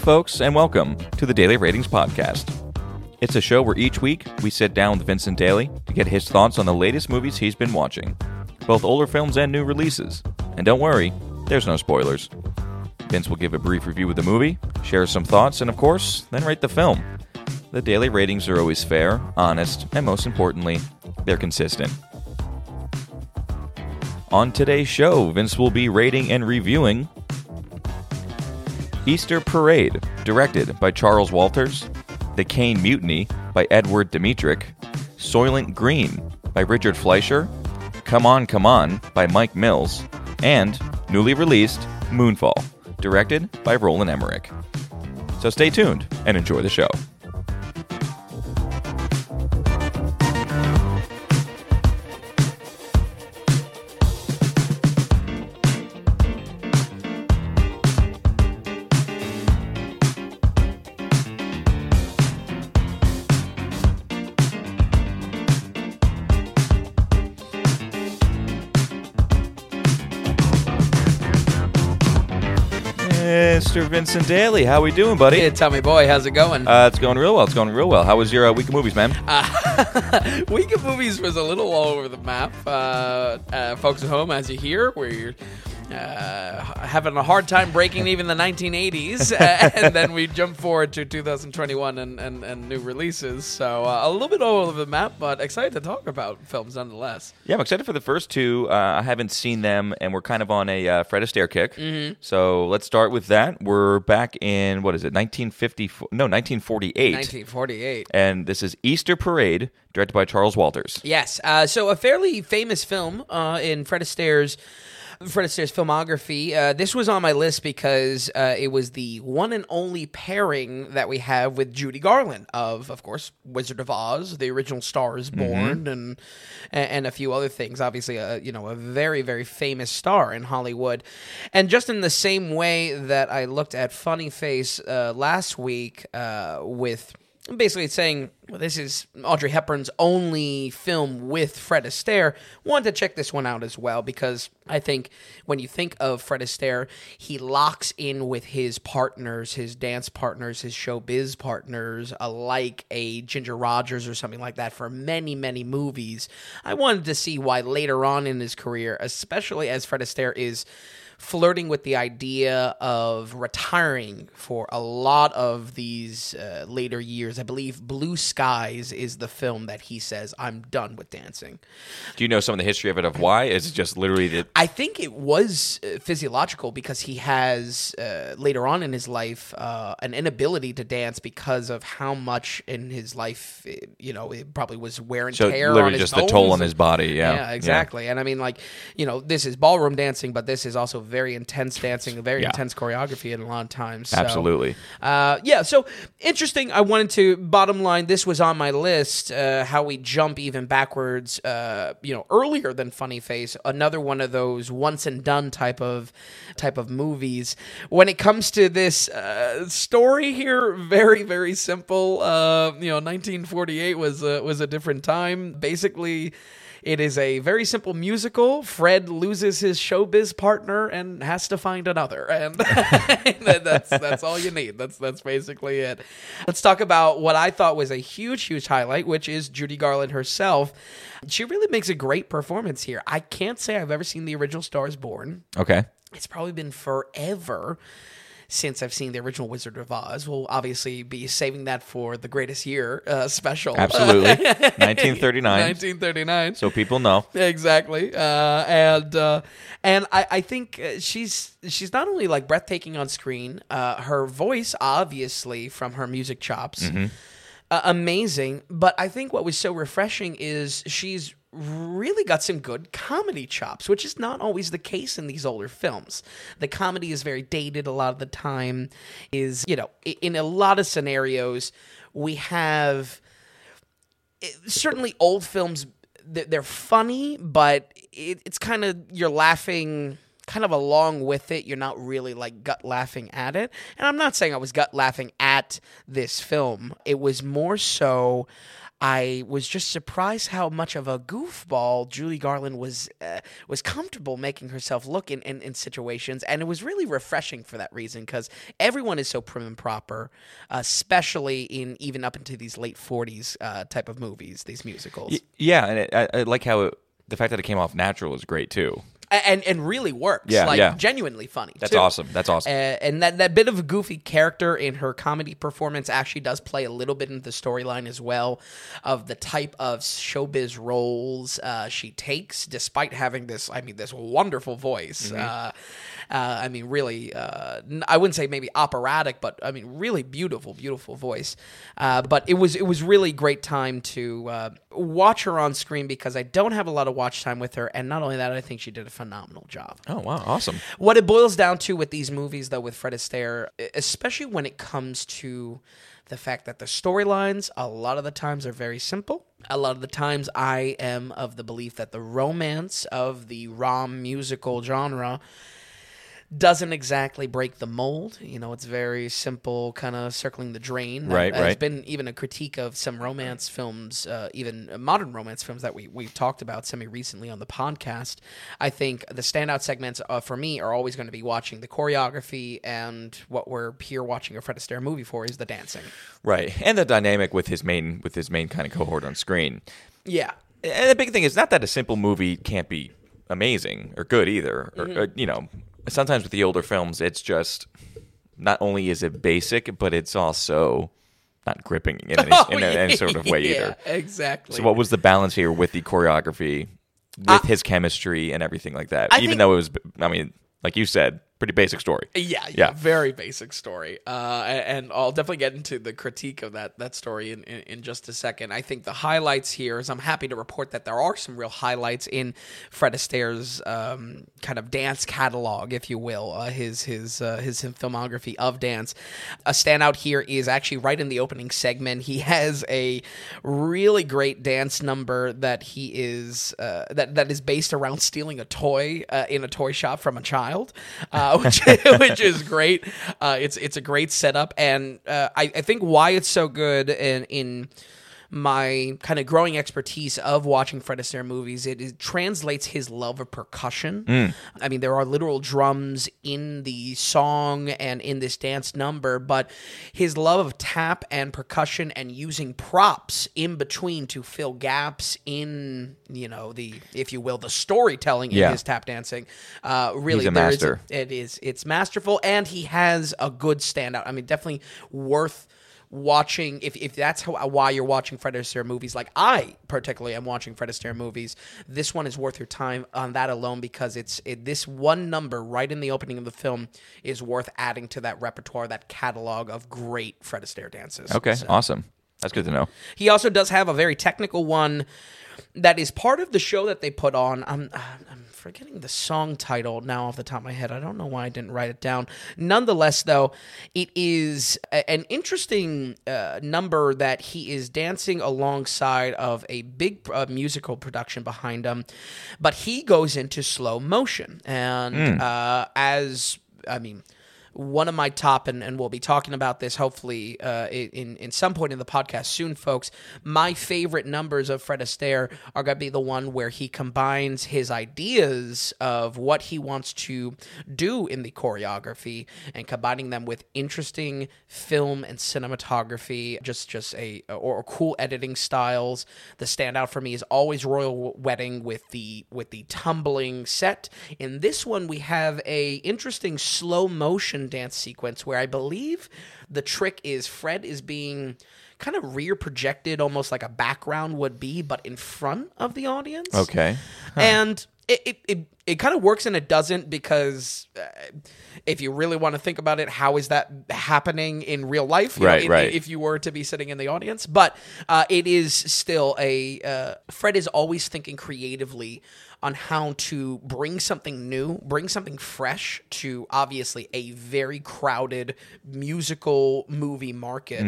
folks, and welcome to the Daily Ratings Podcast. It's a show where each week we sit down with Vincent Daly to get his thoughts on the latest movies he's been watching, both older films and new releases. And don't worry, there's no spoilers. Vince will give a brief review of the movie, share some thoughts, and of course, then rate the film. The daily ratings are always fair, honest, and most importantly, they're consistent. On today's show, Vince will be rating and reviewing Easter Parade, directed by Charles Walters, The Caine Mutiny by Edward Dmytryk, Soylent Green by Richard Fleischer, Come On, Come On by Mike Mills, and newly released Moonfall, directed by Roland Emmerich. So stay tuned and enjoy the show. Mr. Vincent Daly, how we doing, buddy? Hey, tell me, boy, how's it going? Uh, it's going real well. It's going real well. How was your uh, week of movies, man? Uh, Week of Movies was a little all over the map. Uh, uh, folks at home, as you hear, we're uh, having a hard time breaking even the 1980s. and then we jump forward to 2021 and, and, and new releases. So uh, a little bit all over the map, but excited to talk about films nonetheless. Yeah, I'm excited for the first two. Uh, I haven't seen them, and we're kind of on a uh, Fred Astaire kick. Mm-hmm. So let's start with that. We're back in what is it? 1954? No, 1948. 1948. And this is Easter Parade, directed by Charles Walters. Yes. Uh, so a fairly famous film uh, in Fred Astaire's Fred Astaire's filmography. Uh, this was on my list because uh, it was the one and only pairing that we have with Judy Garland of, of course, Wizard of Oz, the original Star is Born, and and a few other things. Obviously, a, you know, a very very famous star in Hollywood, and just in the same way that I looked at Funny Face uh, last week uh, with basically saying well, this is Audrey Hepburn's only film with Fred Astaire. Wanted to check this one out as well because I think when you think of Fred Astaire, he locks in with his partners, his dance partners, his showbiz partners, uh, like a Ginger Rogers or something like that for many, many movies. I wanted to see why later on in his career, especially as Fred Astaire is flirting with the idea of retiring for a lot of these uh, later years. I believe Blue Skies is the film that he says, I'm done with dancing. Do you know some of the history of it, of why? Is it just literally the. I think it was uh, physiological because he has uh, later on in his life uh, an inability to dance because of how much in his life, uh, you know, it probably was wear and So tear on literally his just the toll on his body, yeah. yeah, exactly. And I mean, like, you know, this is ballroom dancing, but this is also very intense dancing, very Yeah. intense choreography in a lot of times. So, Absolutely. Uh, yeah, so interesting. I wanted to, bottom line, this was on my list, uh, how we jump even backwards, uh, you know, earlier than Funny Face, another one of those once and done type of type of movies. When it comes to this uh, story here, very, very simple. Uh, you know, 1948 was, uh, was a different time. Basically, it is a very simple musical. Fred loses his showbiz partner and has to find another, and that's that's all you need. That's that's basically it. Let's talk about what I thought was a huge, huge highlight, which is Judy Garland herself. She really makes a great performance here. I can't say I've ever seen the original Stars Born. Okay. It's probably been forever since I've seen the original Wizard of Oz. We'll obviously be saving that for the greatest year uh, special. Absolutely. 1939. 1939. So people know. Exactly, uh, and uh, and I, I think uh, she's she's not only like breathtaking on screen. Uh, her voice, obviously, from her music chops, uh, amazing. But I think what was so refreshing is she's really got some good comedy chops, which is not always the case in these older films. The comedy is very dated a lot of the time. Is you know in a lot of scenarios we have certainly old films they're funny but it's kind of you're laughing kind of along with it you're not really like gut laughing at it and i'm not saying i was gut laughing at this film it was more so I was just surprised how much of a goofball Julie Garland was uh, was comfortable making herself look in, in, in situations, and it was really refreshing for that reason because everyone is so prim and proper, especially in even up into these late forties uh, type of movies, these musicals. Y- yeah, and it, I, I like how it, the fact that it came off natural is great too. And and really works. Yeah, like yeah. genuinely funny. That's too. awesome. That's awesome. Uh, and that, that bit of a goofy character in her comedy performance actually does play a little bit into the storyline as well of the type of showbiz roles uh, she takes, despite having this, I mean, this wonderful voice. Uh, uh, I mean, really, uh, I wouldn't say maybe operatic, but I mean, really beautiful, beautiful voice. Uh, but it was it was really great time to uh, watch her on screen because I don't have a lot of watch time with her, and not only that, I think she did a phenomenal job. oh wow, awesome. What it boils down to with these movies, though, with Fred Astaire, especially when it comes to the fact that the storylines, a lot of the times, are very simple. A lot of the times, I am of the belief that the romance of the rom musical genre doesn't exactly break the mold. You know, it's very simple, kind of circling the drain. That Right, has right. been even a critique of some romance films, uh, even modern romance films that we we've talked about semi recently on the podcast. I think the standout segments uh, for me are always going to be watching the choreography, and what we're here watching a Fred Astaire movie for is the dancing. Right, and the dynamic with his main with his main kind of cohort on screen. Yeah, And the big thing is not that a simple movie can't be amazing or good either. Or, or, you know, sometimes with the older films, it's just not only is it basic, but it's also not gripping in any, oh, in any sort of way yeah, either. Exactly. So, what was the balance here with the choreography, with uh, his chemistry and everything like that? I Even think- though it was, I mean, like you said, pretty basic story. Yeah, yeah, Yeah. very basic story. Uh, and I'll definitely get into the critique of that that story in, in, in just a second. I think the highlights here is I'm happy to report that there are some real highlights in Fred Astaire's um, kind of dance catalog, if you will, uh, his his uh, his filmography of dance. A standout here is actually right in the opening segment. He has a really great dance number that he is uh, that that is based around stealing a toy uh, in a toy shop from a child, uh, which which is great. Uh, it's it's a great setup, and uh, I, I think why it's so good in in my kind of growing expertise of watching Fred Astaire movies, it, it translates his love of percussion. I mean, there are literal drums in the song and in this dance number, but his love of tap and percussion and using props in between to fill gaps in, you know, the, if you will, the storytelling Yeah. in his tap dancing. Uh, really, He's there is master. it is it's masterful, and he has a good standout. I mean, definitely worth watching if, if that's how, why you're watching Fred Astaire movies like I particularly am watching Fred Astaire movies this one is worth your time on that alone because it's it, this one number right in the opening of the film is worth adding to that repertoire that catalog of great Fred Astaire dances Okay, So- awesome. That's good to know. he also does have a very technical one that is part of the show that they put on. I'm, I'm forgetting the song title now off the top of my head. I don't know why I didn't write it down. Nonetheless, though, it is a- an interesting uh, number that he is dancing alongside of a big uh, musical production behind him, but he goes into slow motion. And uh, as, I mean, one of my top, and, and we'll be talking about this hopefully uh, in in some point in the podcast soon, folks. My favorite numbers of Fred Astaire are going to be the one where he combines his ideas of what he wants to do in the choreography and combining them with interesting film and cinematography, just just a or, or cool editing styles. The standout for me is always Royal Wedding with the with the tumbling set. In this one, we have a interesting slow motion dance sequence where I believe the trick is Fred is being kind of rear projected, almost like a background would be, but in front of the audience. Okay. And it, it, it, it kind of works and it doesn't because uh, if you really want to think about it, how is that happening in real life? You know, Right, in- right. If you were to be sitting in the audience, but uh, it is still a uh, Fred is always thinking creatively on how to bring something new, bring something fresh to obviously a very crowded musical movie market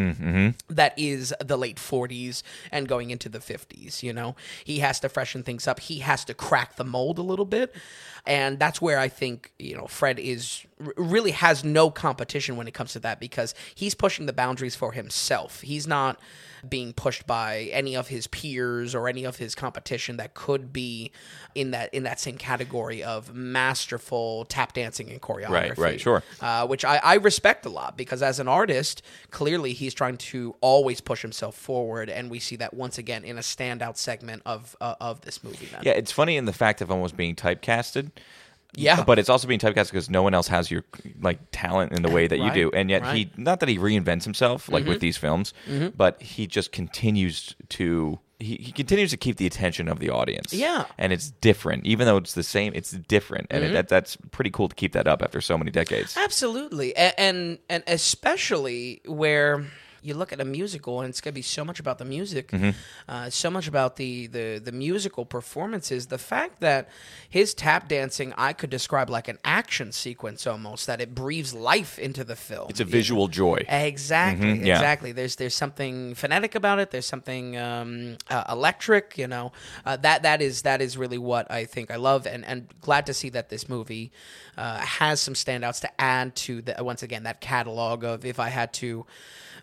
that is the late 40s and going into the 50s. You know, he has to freshen things up. He has to crack the mold a little bit. And that's where I think, you know, Fred is really has no competition when it comes to that because he's pushing the boundaries for himself. He's not being pushed by any of his peers or any of his competition that could be in that in that same category of masterful tap dancing and choreography. Right, right, sure. Uh, which I, I respect a lot because as an artist, clearly he's trying to always push himself forward, and we see that once again in a standout segment of uh, of this movie. Then. Yeah, it's funny in the fact of almost being typecasted. Yeah. but it's also being typecast because no one else has your like talent in the way that Right, you do, and yet he not that he reinvents himself like with mm-hmm. these films, mm-hmm. but he just continues to he, he continues to keep the attention of the audience. Yeah. and it's different, even though it's the same. It's different, and it, mm-hmm. that, that's pretty cool to keep that up after so many decades. Absolutely, and, and and especially where you look at a musical and it's going to be so much about the music, Mm-hmm. uh, so much about the, the the musical performances. The fact that his tap dancing, I could describe like an action sequence almost. That it breathes life into the film. It's a visual joy. Exactly, Mhm, yeah. exactly. There's there's something phonetic about it. There's something um, uh, electric. You know, uh, that that is that is really what I think I love, and and glad to see that this movie uh, has some standouts to add to the once again that catalog of if I had to.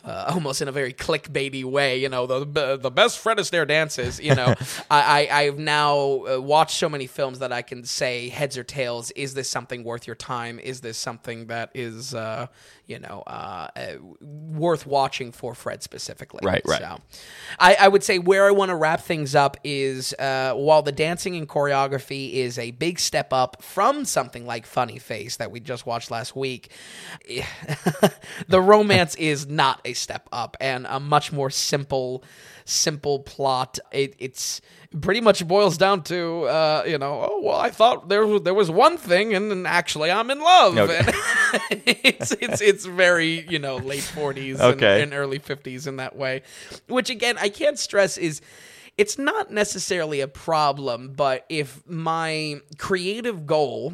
Uh, almost in a very clickbaity way, you know, the the best Fred Astaire dances. You know, I, I I've now uh, watched so many films that I can say heads or tails. Is this something worth your time? Is this something that is uh, you know uh, uh, worth watching for Fred specifically? Right, right. So, I, I would say where I want to wrap things up is uh, while the dancing and choreography is a big step up from something like Funny Face that we just watched last week, the romance is not a step up and a much more simple, simple plot. It, it's pretty much boils down to uh, you know, oh well, I thought there was, there was one thing, and then actually I'm in love. Okay. And it's it's it's very you know late forties Okay. and, and early fifties in that way, which again I can't stress is. It's not necessarily a problem, but if my creative goal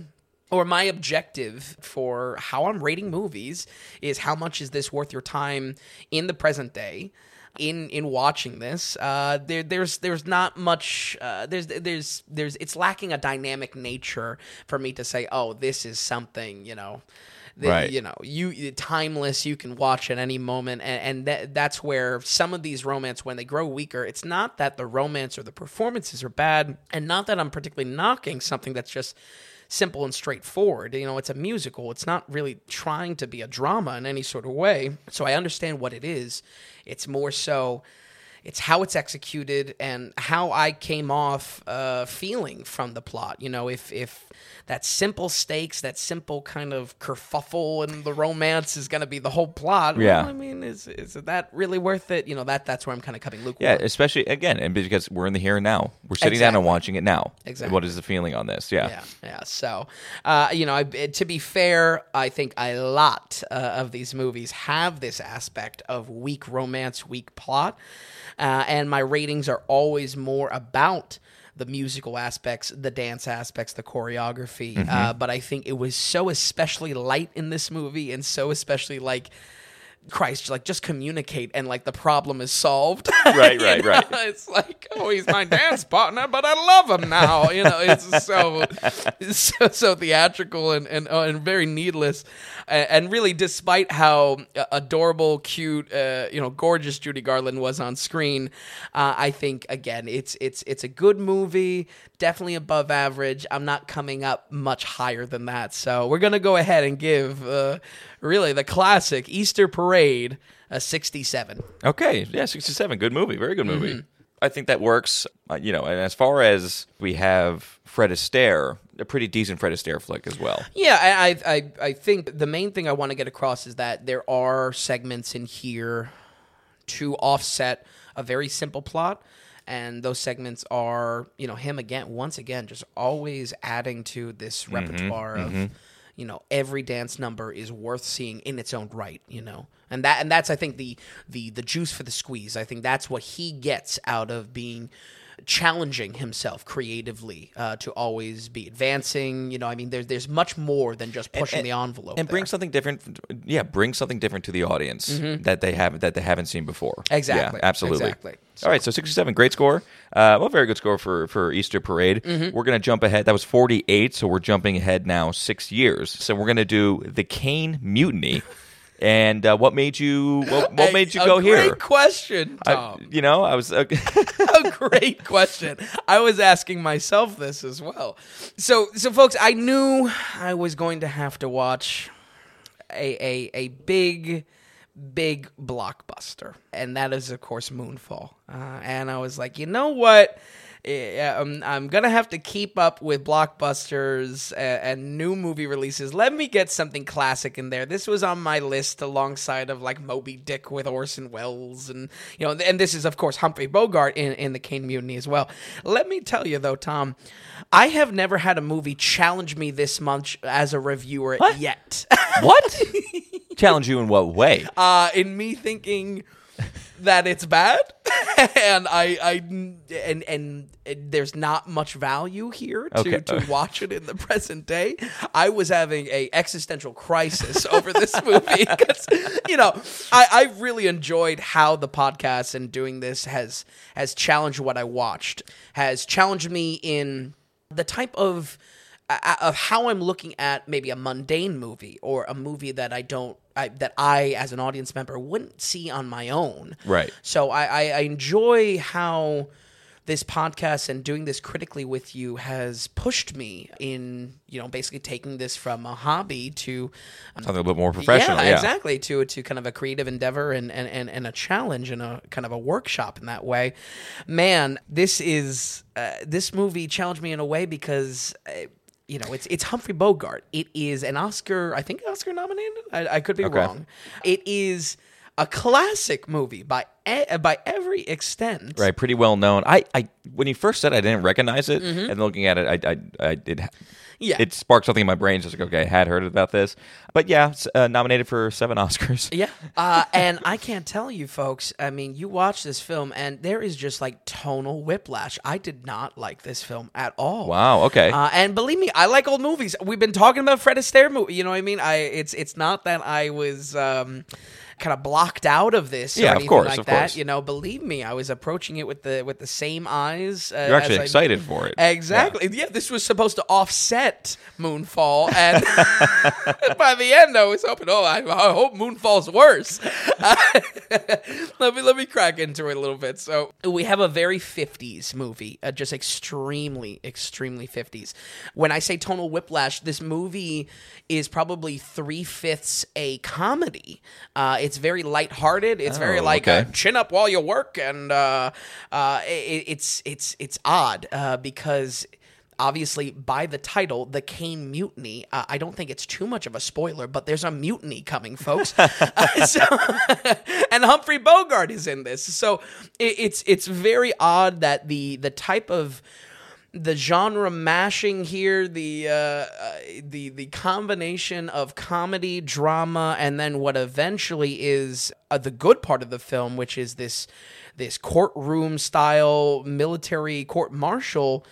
or my objective for how I'm rating movies is how much is this worth your time in the present day in in watching this uh there there's there's not much uh there's there's there's it's lacking a dynamic nature for me to say oh this is something you know that, Right. you know you timeless you can watch at any moment. And, and that, that's where some of these romance when they grow weaker it's not that the romance or the performances are bad and not that i'm particularly knocking something that's just simple and straightforward. You know it's a musical. It's not really trying to be a drama in any sort of way. So i understand what it is. It's more so it's how it's executed and how I came off uh, feeling from the plot. You know, if if that simple stakes, that simple kind of kerfuffle and the romance is going to be the whole plot. Yeah. well, I mean, is is that really worth it? You know, that that's where I'm kind of coming Luke. Yeah, especially again, and because we're in the here and now, we're sitting down and watching it now. Exactly. What is the feeling on this? Yeah. Yeah, yeah. So, uh, you know, I, to be fair, I think a lot uh, of these movies have this aspect of weak romance, weak plot, uh, and my ratings are always more about the musical aspects, the dance aspects, the choreography. Uh, but I think it was so especially light in this movie, and so especially like. Christ, like just communicate and like the problem is solved. Right, right, know? right. It's like, oh, he's my dance partner, but I love him now. You know, it's so so, so theatrical and and, uh, and very needless, and, and really, despite how uh, adorable, cute, uh, you know, gorgeous Judy Garland was on screen, uh, I think again, it's it's it's a good movie, definitely above average. I'm not coming up much higher than that, so we're gonna go ahead and give uh, really the classic Easter Parade a 67. Okay, yeah, 67. Good movie. Very good movie. Mm-hmm. I think that works. Uh, you know, and as far as we have Fred Astaire, a pretty decent Fred Astaire flick as well. Yeah, I, I, I, I think the main thing I want to get across is that there are segments in here to offset a very simple plot. And those segments are, you know, him again, once again, just always adding to this repertoire of, you know, every dance number is worth seeing in its own right, you know. And that and that's I think the the the juice for the squeeze. I think that's what he gets out of being challenging himself creatively uh, to always be advancing. You know, I mean, there's there's much more than just pushing and- the envelope. and bring something different. Yeah, bring something different to the audience that they haven't that they haven't seen before. Exactly, Yeah, absolutely. exactly. All right, so sixty-seven, great score. Uh, well, very good score for for Easter Parade. Mm-hmm. We're gonna jump ahead. That was forty-eight, so we're jumping ahead now six years. So we're gonna do the Caine Mutiny. And uh, what made you what, what made you a go great here? question, I- Tom. you know, I was a great question. I was asking myself this as well. So, so folks, I knew I was going to have to watch a a, a big big blockbuster and that is of course moonfall uh, and i was like you know what Eh, um, I'm gonna have to keep up with blockbusters and, and new movie releases. Let me get something classic in there. This was on my list alongside of like Moby Dick with Orson Welles, and you know, and this is of course Humphrey Bogart in, in the Caine Mutiny as well. Let me tell you though, Tom, I have never had a movie challenge me this much as a reviewer yet. what challenge you in what way? uh, in me thinking that it's bad, and I, I, and and there's not much value here to, Okay. to watch it in the present day. I was having a existential crisis over this movie because you know I, I really enjoyed how the podcast and doing this has has challenged what I watched, has challenged me in the type of of how I'm looking at maybe a mundane movie or a movie that I don't I, that I as an audience member wouldn't see on my own. Right. So I, I, I enjoy how this podcast and doing this critically with you has pushed me in you know basically taking this from a hobby to Something a little bit more professional. yeah, Yeah, exactly. To to kind of a creative endeavor and, and, and, and a challenge and a kind of a workshop in that way. Man, this is uh, this movie challenged me in a way because. Uh, you know, it's it's Humphrey Bogart. It is an Oscar, I think Oscar nominated. I, I could be Okay. wrong. It is a classic movie by e- by every extent. Right, pretty well known. I, I when you first said it, I didn't recognize it, Mm-hmm. and looking at it, I, I, I did. Yeah. it sparked something in my brain. Just like, okay, I had heard about this, but yeah, it's, uh, nominated for seven Oscars. Yeah. Uh, and I can't tell you, folks. I mean, you watch this film, and there is just like tonal whiplash. I did not like this film at all. Wow. Okay. Uh, and believe me, I like old movies. We've been talking about Fred Astaire movie. You know what I mean? I it's it's not that I was um, kind of blocked out of this. Or Yeah, of anything course, like of that. Course. You know, believe me, I was approaching it with the with the same eyes. Uh, You're actually as I- excited for it. Exactly. Yeah. this was supposed to offset Moonfall, and by the end, I was hoping, oh, I, I hope Moonfall's worse. let me let me crack into it a little bit. So we have a very '50s movie, uh, just extremely, extremely '50s. When I say tonal whiplash, this movie is probably three fifths a comedy. Uh, it's very lighthearted. It's very Oh, like okay. uh, chin up while you work, and uh, uh, it, it's it's it's odd uh, because obviously by the title, the Caine Mutiny. Uh, I don't think it's too much of a spoiler, but there's a mutiny coming, folks. Uh, so- and Humphrey Bogart is in this, so it, it's it's very odd that the the type of the genre mashing here, the uh, uh, the the combination of comedy, drama, and then what eventually is uh, the good part of the film, which is this this courtroom style military court martial.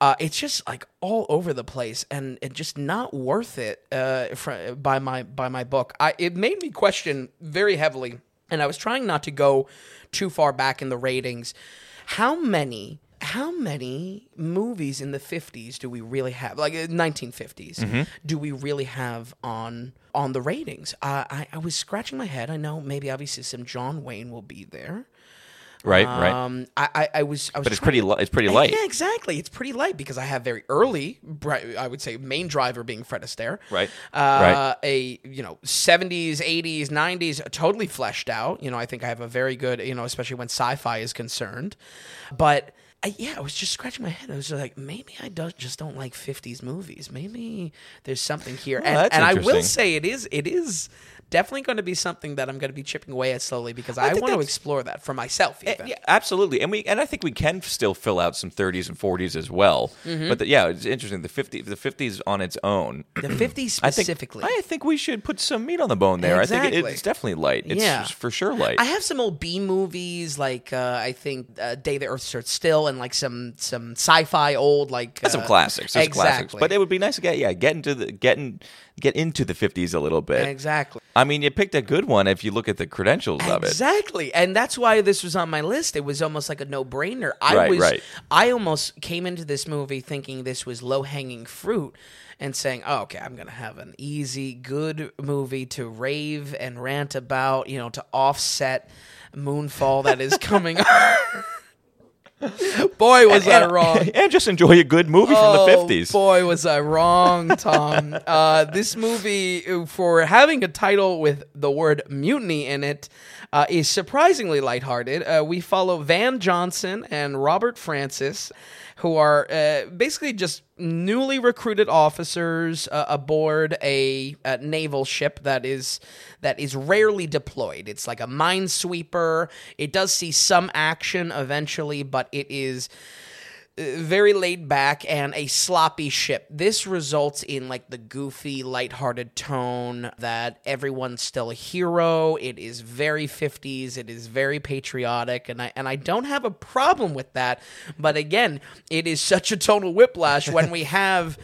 Uh, it's just like all over the place, and it just not worth it. Uh, fr- by my by my book, I it made me question very heavily, and I was trying not to go too far back in the ratings. How many how many movies in the 50s do we really have like uh, 1950s do we really have on on the ratings uh, I, I was scratching my head i know maybe obviously some john wayne will be there right. Right. um i i, I was i was But it's pretty. Li- it's pretty light. yeah, exactly. It's pretty light because I have very early, I would say, main driver being Fred Astaire. Right. Uh, Right. A you know seventies, eighties, nineties, totally fleshed out. You know, I think I have a very good. You know, especially when sci-fi is concerned. But I, yeah, I was just scratching my head. I was just like, maybe I don't, just don't like '50s movies. Maybe there's something here. and that's and I will say it is it is definitely going to be something that I'm going to be chipping away at slowly because I, think want to explore that for myself. Even. Yeah, absolutely, and we and I think we can still fill out some 30s and 40s as well. Mm-hmm. But the, yeah, it's interesting. The 50 the 50s on its own. The 50s I think specifically. I think we should put some meat on the bone there. I think it, it's definitely light. It's Yeah. for sure light. I have some old B movies like uh, I think uh, Day the Earth Stood Still and like some some sci-fi old like That's some uh, classics. Exactly. classics. But it would be nice to get yeah, get into the getting get into the 50s a little bit. exactly. I mean, you picked a good one if you look at the credentials of it. Exactly. And that's why this was on my list. It was almost like a no-brainer. I Right, was right. I almost came into this movie thinking this was low-hanging fruit and saying, "Oh, okay, I'm going to have an easy good movie to rave and rant about, you know, to offset Moonfall that is coming Boy, was I and, wrong. and just enjoy a good movie from the 50s. Oh, Boy, was I wrong, Tom. uh, this movie, uh, for having a title with the word mutiny in it, uh, is surprisingly lighthearted. Uh, we follow Van Johnson and Robert Francis, who are uh, basically just newly recruited officers uh, aboard a, a naval ship that is that is rarely deployed. It's like a minesweeper. It does see some action eventually, but it is very laid back and a sloppy ship. This results in like the goofy, lighthearted tone that everyone's still a hero. It is very 50s. It is very patriotic and I and I don't have a problem with that. But again, it is such a tonal whiplash when we have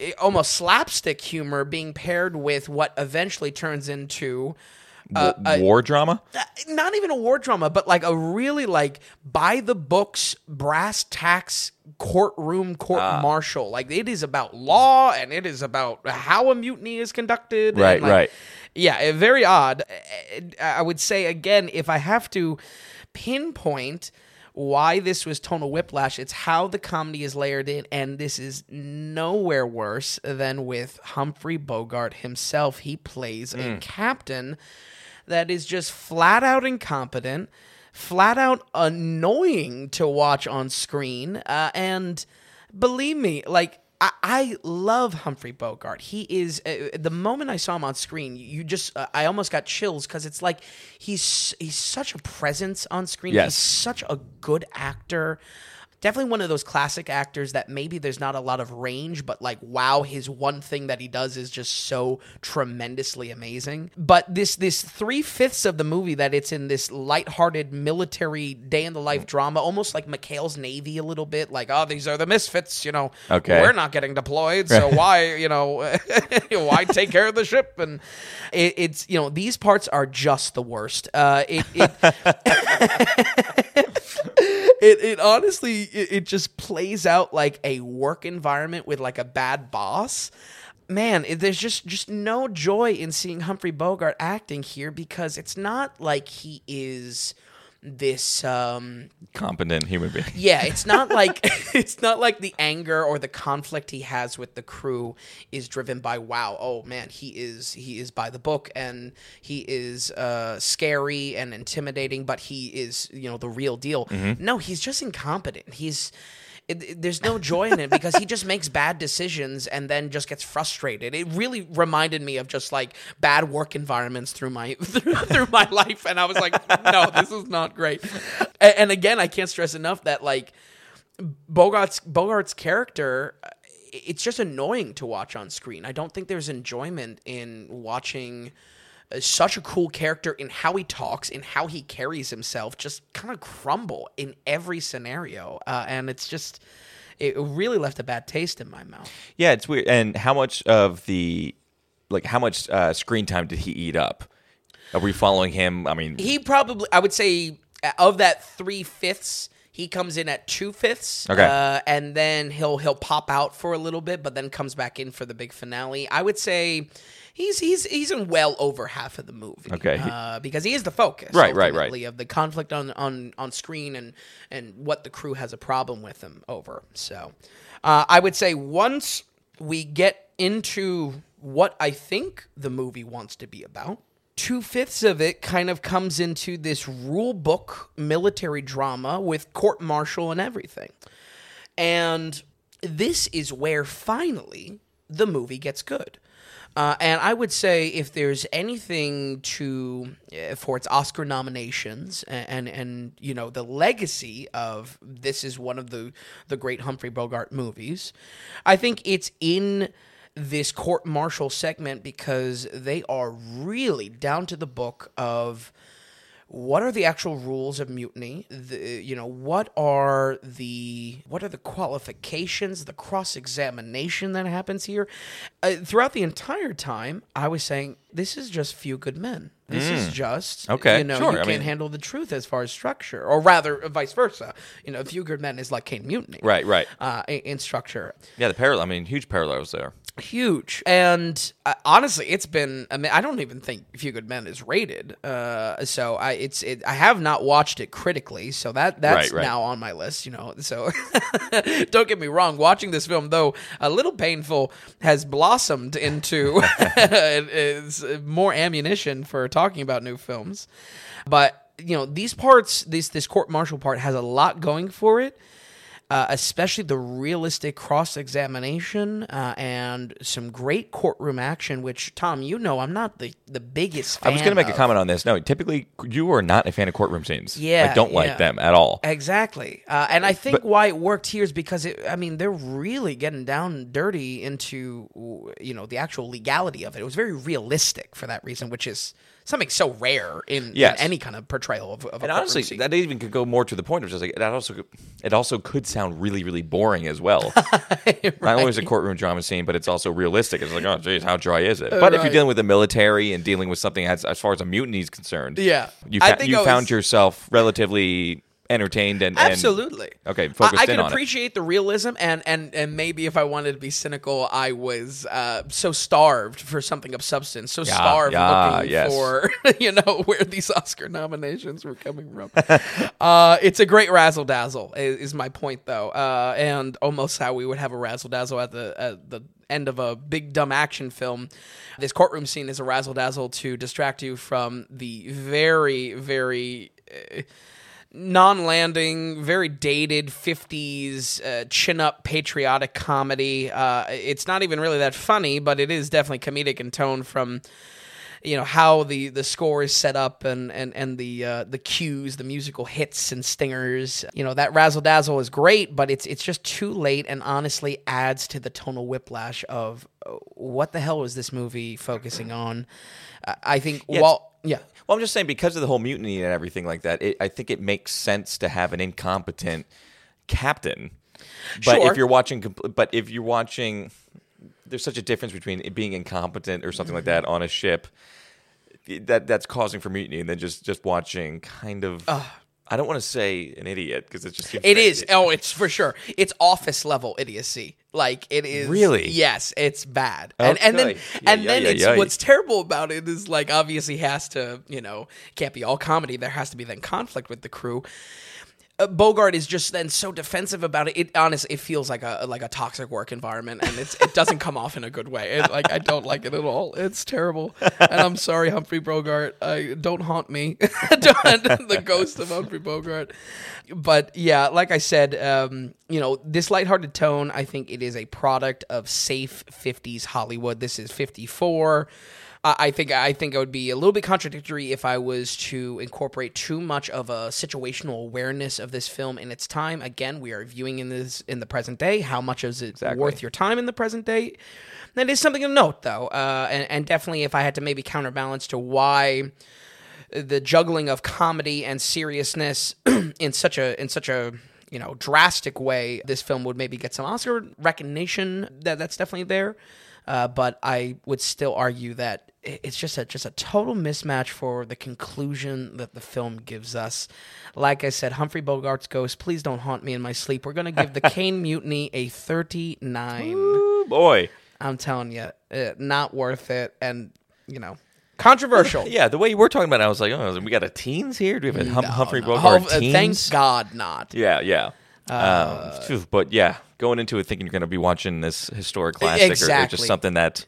eh, almost slapstick humor being paired with what eventually turns into Wa- war drama? uh, not even a war drama, but like a really like by the books, brass tacks courtroom court Ah. martial. Like it is about law and it is about how a mutiny is conducted. and, Right, like, right. Yeah, eh, very odd. Uh, I would say again, if I have to pinpoint why this was tonal whiplash, it's how the comedy is layered in, and this is nowhere worse than with Humphrey Bogart himself. He plays a captain that is just flat out incompetent, flat out annoying to watch on screen. Uh, and believe me, like, I, I love Humphrey Bogart. He is uh, the moment I saw him on screen, you just uh, I almost got chills because it's like he's he's such a presence on screen. Yes. He's such a good actor. Definitely one of those classic actors that maybe there's not a lot of range, but like wow, his one thing that he does is just so tremendously amazing. But this this three fifths of the movie that it's in this lighthearted military day in the life drama, almost like McHale's Navy a little bit, like oh these are the misfits, you know. Okay. we're not getting deployed, so why you know why take care of the ship? And it, it's you know these parts are just the worst. Uh, it, it it, it honestly it, it just plays out like a work environment with like a bad boss. Man there's just just no joy in seeing humphrey bogart acting here because it's not like he is this um Competent human being. yeah, it's not like it's not like the anger or the conflict he has with the crew is driven by wow, oh man, he is he is by the book and he is uh scary and intimidating, but he is, you know, the real deal. No, he's just incompetent. He's it, it- there's no joy in it because he just makes bad decisions and then just gets frustrated. It really reminded me of just like bad work environments through my through, through my life, and I was like, no, this is not great. And, and again, I can't stress enough that like Bogart's Bogart's character, it's just annoying to watch on screen. I don't think there's enjoyment in watching such a cool character in how he talks, in how he carries himself, just kind of crumble in every scenario, uh, and it's just it really left a bad taste in my mouth. Yeah, it's weird. And how much of the like how much uh, screen time did he eat up? Are we following him? I mean, He probably, I would say, uh, of that three fifths. He comes in at two fifths, Okay. uh, and then he'll he'll pop out for a little bit, but then comes back in for the big finale. I would say he's he's he's in well over half of the movie, Okay. uh, because he is the focus, Right, right, right. of the conflict on on on screen and and what the crew has a problem with him over. So, uh, I would say once we get into what I think the movie wants to be about two fifths of it kind of comes into this rule book military drama with court martial and everything. And this is where finally the movie gets good. Uh, and I would say if there's anything to uh, for its Oscar nominations and, and and you know the legacy of this is one of the the great Humphrey Bogart movies, I think it's in this court martial segment because they are really down to the book of what are the actual rules of mutiny the, you know what are the what are the qualifications the cross examination that happens here uh, throughout the entire time i was saying this is just few good men this is just Mm. Okay, you know sure, you I can't mean- handle the truth as far as structure or rather vice versa you know few good men is like Caine mutiny Right, right. uh, in, in structure Yeah, the parallel. I mean, huge parallels there. Huge. And uh, honestly it's been i mean i don't even think few good men is rated uh so i it's it i have not watched it critically so that that's Right, right. now on my list you know so don't get me wrong. Watching this film though a little painful has blossomed into more ammunition for talking about new films. But you know these parts this this court martial part has a lot going for it uh, especially the realistic cross examination uh, and some great courtroom action. Which Tom, you know, I'm not the the biggest. I was going to make a comment on this. No, typically you are not a fan of courtroom scenes. Yeah, I don't like them at all. Exactly, uh, and I think why it worked here is because it. I mean, they're really getting down dirty into you know the actual legality of it. It was very realistic for that reason, which is something so rare in, in any kind of portrayal of, of And honestly, scene. that even could go more to the point of just like that. Also, it also could sound really, really boring as well. Not only is a courtroom drama scene, but it's also realistic. It's like, oh, geez, how dry is it? But if you're dealing with the military and dealing with something as, as far as a mutiny is concerned, Yeah. you fa- you was- found yourself relatively entertained and, and Absolutely. okay, I, focused I in can on it. appreciate the realism, and, and and maybe if I wanted to be cynical, I was uh, so starved for something of substance, so starved yeah, looking yes. for you know where these Oscar nominations were coming from. uh, it's a great razzle dazzle, is, is my point though, uh, and almost how we would have a razzle dazzle at the at the end of a big dumb action film. This courtroom scene is a razzle dazzle to distract you from the very very. Uh, non-landing, very dated '50s uh, chin-up patriotic comedy. Uh, it's not even really that funny, but it is definitely comedic in tone from you know how the the score is set up and and and the uh, the cues, the musical hits and stingers. You know that razzle dazzle is great, but it's it's just too late, and honestly adds to the tonal whiplash of uh, what the hell was this movie focusing on. I think it's- while yeah. Well, I'm just saying because of the whole mutiny and everything like that, it, I think it makes sense to have an incompetent captain. But Sure. if you're watching, but if you're watching, there's such a difference between it being incompetent or something like that mm-hmm. on a ship that that's causing for mutiny, and then just just watching kind of. I don't want to say an idiot because it's just It is. Oh, it's for sure. It's office level idiocy. Like it is. Really? Yes, it's bad. And and then Okay. and Yeah, then yeah, it's yeah, yeah. what's terrible about it is like obviously has to you know can't be all comedy. There has to be then conflict with the crew. Uh, Bogart is just then so defensive about it. It honestly, it feels like a like a toxic work environment, and it's it doesn't come off in a good way. It, like I don't like it at all. It's terrible, and I'm sorry, Humphrey Bogart. I don't haunt me, the ghost of Humphrey Bogart. But yeah, like I said, um, you know, this lighthearted tone. I think it is a product of safe '50s Hollywood. This is '54. I I think I think it would be a little bit contradictory if I was to incorporate too much of a situational awareness of this film in its time. Again, we are viewing in this in the present day. How much is it worth your time in the present day? That is something to note, though, uh, and, and definitely if I had to maybe counterbalance to why the juggling of comedy and seriousness in such a in such a you know drastic way this film would maybe get some oscar recognition that that's definitely there uh, but i would still argue that it's just a just a total mismatch for the conclusion that the film gives us like i said humphrey bogart's ghost please don't haunt me in my sleep we're going to give the caine mutiny a 39 Ooh, boy. i'm telling you uh, not worth it and you know controversial Yeah, the way you were talking about it, I was like, oh, we got a teens here? Do we have a hum- Humphrey no. Bogart Oh, uh, teens? Thank God not. Yeah, yeah. Uh, um, but yeah, going into it thinking you're going to be watching this historic classic or- or, just something that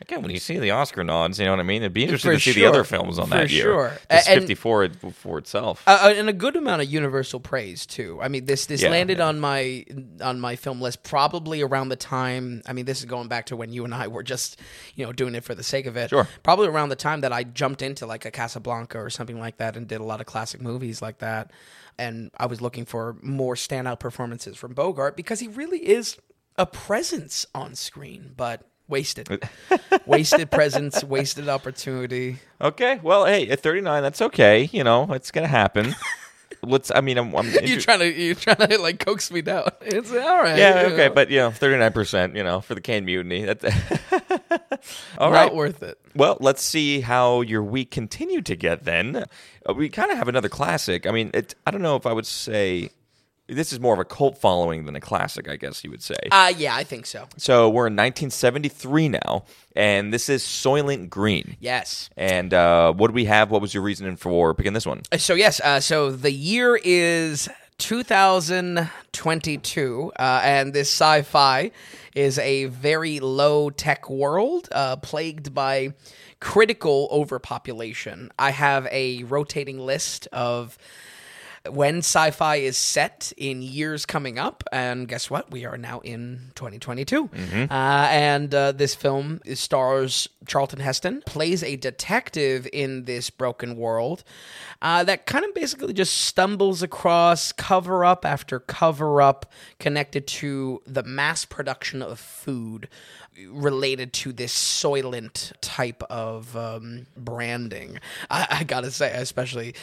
Again, when you see the Oscar nods, you know what I mean. It'd be interesting For to see the other films on For that year. sure. Just And- 54 for itself. Uh, and a good amount of universal praise too. I mean, this this Yeah, landed yeah. on my on my film list probably around the time. I mean, this is going back to when you and I were just you know doing it for the sake of it. Sure. Probably around the time that I jumped into like a Casablanca or something like that and did a lot of classic movies like that. And I was looking for more standout performances from Bogart because he really is a presence on screen, but wasted, wasted presence, wasted opportunity. Okay, well, hey, at 39, that's okay. You know, it's gonna happen. Let's. I mean, I'm. I'm You're trying to you're trying to like coax me down. It's all right. yeah, okay, know. but you know, 39 percent. You know, for the Caine Mutiny. That's all not right. worth it. Well, let's see how your week continued to get then. Uh, we kind of have another classic. I mean, it, I don't know if I would say this is more of a cult following than a classic, I guess you would say. Uh yeah, I think so. so we're in 1973 now, and this is Soylent Green. Yes. And uh, what do we have? What was your reasoning for picking this one? Uh, So yes, uh, so the year is 2022, uh, and this sci-fi is a very low-tech world uh, plagued by critical overpopulation. I have a rotating list of when sci-fi is set in years coming up and guess what? We are now in 2022 uh, and uh, this film stars charlton heston plays a detective in this broken world uh, that kind of basically just stumbles across cover up after cover up connected to the mass production of food related to this soylent type of um, branding. I, I gotta say, especially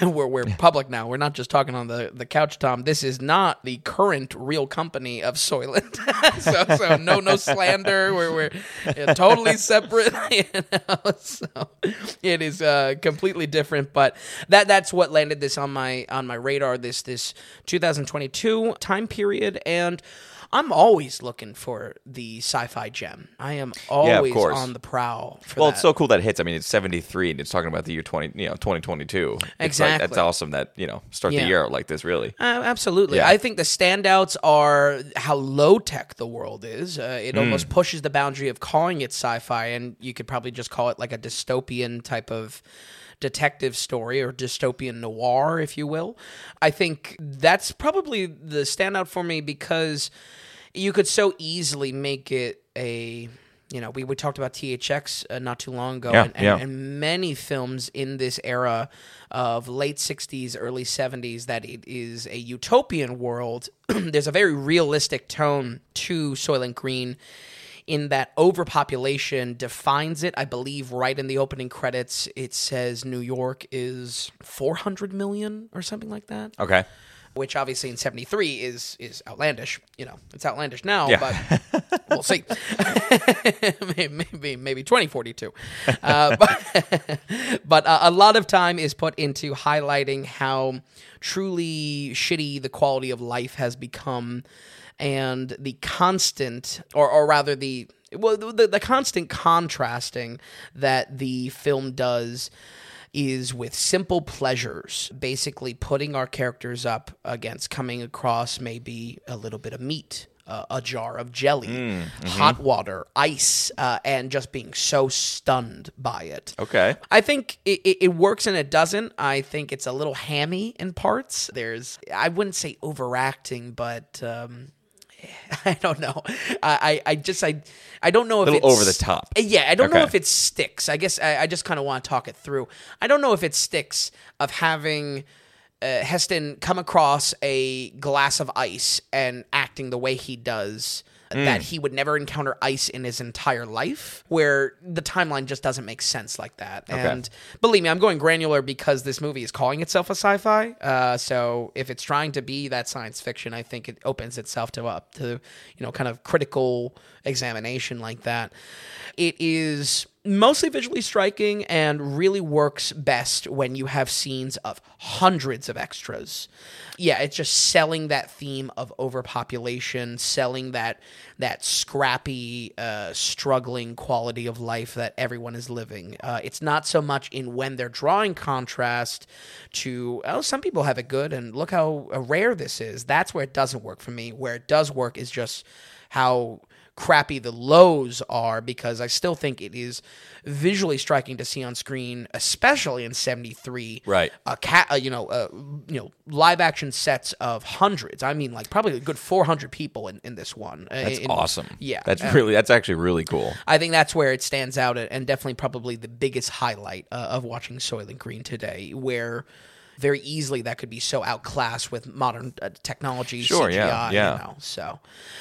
where we're public now, we're not just talking on the, the couch, Tom. This is not the current real company of Soylent. so, so no, no slander. We're, we're uh, totally separate. You know? So it is uh, completely different. But that that's what landed this on my on my radar. This this 2022 time period and. I'm always looking for the sci-fi gem. I am always course. on the prowl. For Well, that. it's so cool that it hits. I mean, it's 73 and it's talking about the year 20, you know, 2022. It's like, Exactly. that's awesome that, you know, start Yeah. the year out like this, really. Uh, absolutely. Yeah. I think the standouts are how low tech the world is. Uh, it Hmm. almost pushes the boundary of calling it sci fi, and you could probably just call it like a dystopian type of detective story or dystopian noir, if you will. I think that's probably the standout for me because you could so easily make it a. You know, we, we talked about THX uh, not too long ago, Yeah, and, and, yeah. and many films in this era of late 60s, early 70s that it is a utopian world. There's a very realistic tone to Soylent Green in that overpopulation defines it. I believe right in the opening credits, it says New York is 400 million or something like that Okay. which obviously in 73 is is outlandish you know it's outlandish now Yeah. but we'll see maybe maybe 2042 uh, but, but uh, a lot of time is put into highlighting how truly shitty the quality of life has become and the constant or or rather the well the, the constant contrasting that the film does is with simple pleasures, basically putting our characters up against coming across maybe a little bit of meat, uh, a jar of jelly, hot water, ice, uh, and just being so stunned by it. Okay. I think it, it, it works and it doesn't. I think it's a little hammy in parts. There's, I wouldn't say overacting, but um, I don't know. I, I, just, I, I don't know if little it's over the top. Yeah, I don't know if it sticks. I guess I, I just kind of want to talk it through. I don't know if it sticks of having. Uh, Heston come across a glass of ice and acting the way he does, Hmm. that he would never encounter ice in his entire life, where the timeline just doesn't make sense like that. And believe me, I'm going granular because this movie is calling itself a sci-fi. Uh, so if it's trying to be that science fiction, I think it opens itself to up to you know kind of critical examination like that. It is mostly visually striking and really works best when you have scenes of hundreds of extras. Yeah, it's just selling that theme of overpopulation, selling that that scrappy, uh, struggling quality of life that everyone is living. Uh, it's not so much in when they're drawing contrast to oh, some people have it good, and look how rare this is. That's where it doesn't work for me. Where it does work is just how crappy the lows are because I still think it is visually striking to see on screen, especially in '73. Right. A cat, uh, you know, uh, you know, live action sets of hundreds. I mean, like probably a good 400 people in, in this one. Uh, That's in- awesome. Yeah, That's uh, really that's actually really cool. I think that's where it stands out, and definitely probably the biggest highlight uh, of watching Soylent Green today, where very easily that could be so outclassed with modern uh, technology, Sure, CGI, yeah, yeah. You know, so